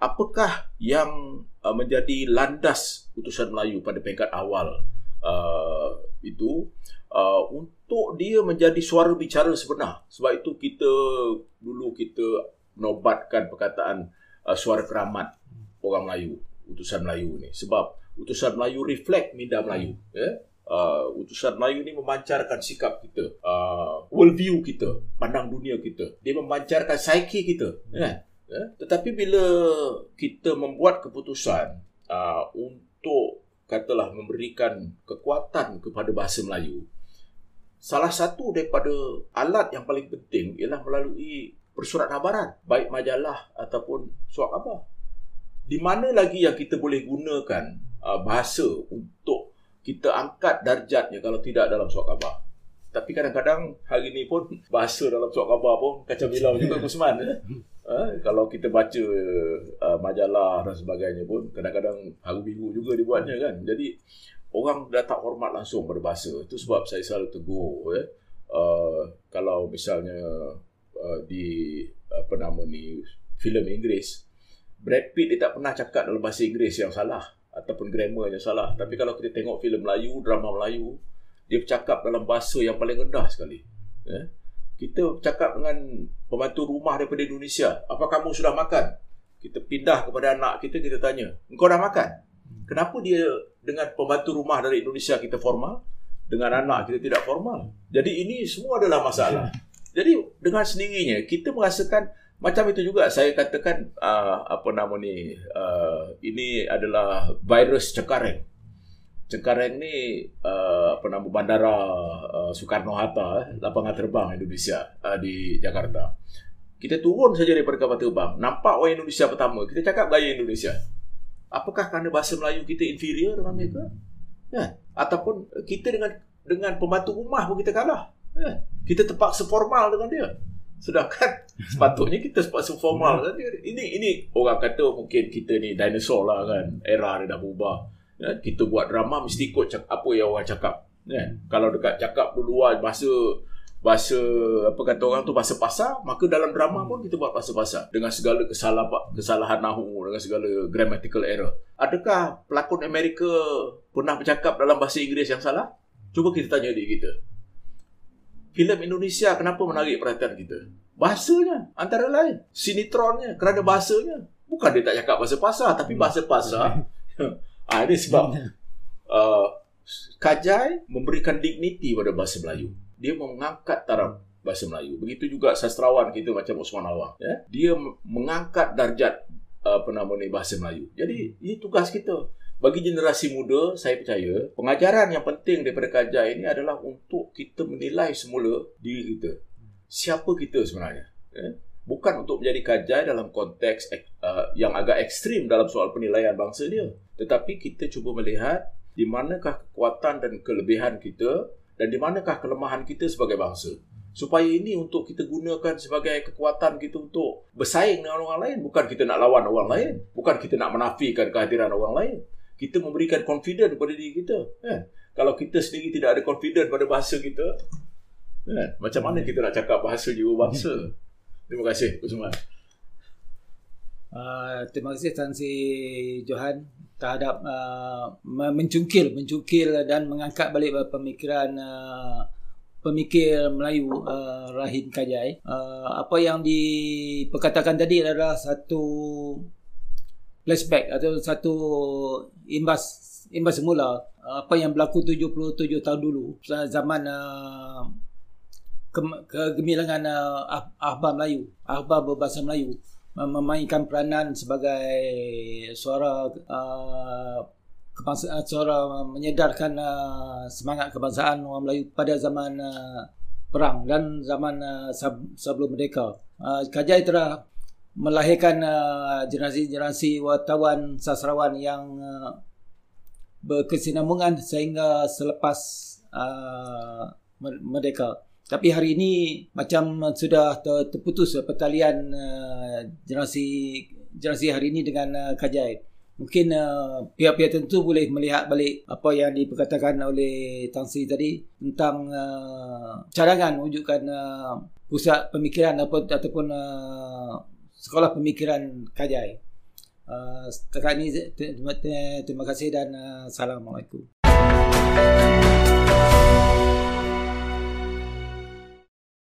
Speaker 3: apakah yang uh, menjadi landas utusan Melayu pada peringkat awal uh, itu uh, untuk dia menjadi suara bicara sebenar. Sebab itu kita dulu kita nobatkan perkataan uh, suara keramat orang Melayu, utusan Melayu ni. Sebab utusan Melayu reflect minda Melayu. Ya? Uh, utusan Melayu ni memancarkan sikap kita, uh, world view kita, pandang dunia kita. Dia memancarkan psyche kita. Kan? Ya? Tetapi bila kita membuat keputusan uh, untuk katalah memberikan kekuatan kepada bahasa Melayu, salah satu daripada alat yang paling penting ialah melalui persurat habaran, baik majalah ataupun surat khabar. Di mana lagi yang kita boleh gunakan uh, bahasa untuk kita angkat darjatnya kalau tidak dalam surat khabar. Tapi kadang-kadang hari ini pun bahasa dalam surat khabar pun kacau bilau juga Kusman. Eh? Eh, kalau kita baca uh, majalah dan sebagainya pun kadang-kadang hari minggu juga dibuatnya kan. Jadi orang dah tak hormat langsung pada bahasa. Itu sebab saya selalu tegur eh. Uh, kalau misalnya uh, di apa nama ni filem Inggeris Brad Pitt dia tak pernah cakap dalam bahasa Inggeris yang salah ataupun grammar yang salah. Tapi kalau kita tengok filem Melayu, drama Melayu, dia bercakap dalam bahasa yang paling rendah sekali. Eh? Kita bercakap dengan pembantu rumah daripada Indonesia, apa kamu sudah makan? Kita pindah kepada anak kita, kita tanya, engkau dah makan? Kenapa dia dengan pembantu rumah dari Indonesia kita formal, dengan anak kita tidak formal? Jadi ini semua adalah masalah. Jadi dengan sendirinya kita merasakan macam itu juga saya katakan uh, apa nama ni uh, ini adalah virus Cengkareng. Cengkareng ni uh, apa nama bandara uh, Soekarno Hatta eh, lapangan terbang Indonesia uh, di Jakarta. Kita turun saja daripada kapal terbang, nampak orang Indonesia pertama, kita cakap gaya Indonesia. Apakah kerana bahasa Melayu kita inferior dengan mereka? Ya. Ataupun kita dengan dengan pembantu rumah pun kita kalah. Ya. Kita terpaksa formal dengan dia. Sedangkan sepatutnya kita terpaksa formal dia. Ini ini orang kata mungkin kita ni dinosaur lah kan. Era dia dah berubah. Ya. Kita buat drama mesti ikut cak, apa yang orang cakap. Ya. Kalau dekat cakap luar bahasa bahasa apa kata orang tu bahasa pasar maka dalam drama pun kita buat bahasa pasar dengan segala kesalahan kesalahan nahu dengan segala grammatical error adakah pelakon Amerika pernah bercakap dalam bahasa Inggeris yang salah cuba kita tanya diri kita filem Indonesia kenapa menarik perhatian kita bahasanya antara lain sinetronnya kerana bahasanya bukan dia tak cakap bahasa pasar tapi bahasa pasar ah ini sebab uh, Kajai memberikan dignity pada bahasa Melayu dia mengangkat taraf bahasa Melayu. Begitu juga sastrawan kita macam Osman Awang. Ya? Dia mengangkat darjat apa nama ni bahasa Melayu. Jadi ini tugas kita. Bagi generasi muda, saya percaya pengajaran yang penting daripada Kajai ini adalah untuk kita menilai semula diri kita. Siapa kita sebenarnya? Ya? Bukan untuk menjadi Kajai dalam konteks uh, yang agak ekstrim dalam soal penilaian bangsa dia. Tetapi kita cuba melihat di manakah kekuatan dan kelebihan kita dan di manakah kelemahan kita sebagai bangsa. Supaya ini untuk kita gunakan sebagai kekuatan kita untuk bersaing dengan orang lain. Bukan kita nak lawan orang lain. Bukan kita nak menafikan kehadiran orang lain. Kita memberikan confidence kepada diri kita. Kan? Kalau kita sendiri tidak ada confidence pada bahasa kita, kan? macam mana kita nak cakap bahasa jiwa bangsa? Terima kasih, Usman.
Speaker 2: Uh, terima kasih Tan Si Johan terhadap uh, mencungkil mencungkil dan mengangkat balik pemikiran uh, pemikir Melayu uh, Rahim Kajai uh, apa yang diperkatakan tadi adalah satu flashback atau satu imbas imbas semula uh, apa yang berlaku 77 tahun dulu zaman uh, ke- kegemilangan uh, ahbab Melayu ahbab berbahasa Melayu memainkan peranan sebagai suara uh, kebangsa, uh, suara menyedarkan uh, semangat kebangsaan orang Melayu pada zaman uh, perang dan zaman uh, sebelum merdeka. Uh, Kajai telah melahirkan uh, generasi-generasi wartawan sastrawan yang uh, berkesinambungan sehingga selepas uh, merdeka. Tapi hari ini macam sudah terputus pertalian generasi generasi hari ini dengan Kajai. Mungkin pihak-pihak tertentu boleh melihat balik apa yang diperkatakan oleh Tan Sri tadi tentang cadangan wujudkan pusat pemikiran ataupun sekolah pemikiran Kajai. Uh, setakat ini terima, terima kasih dan uh, Assalamualaikum.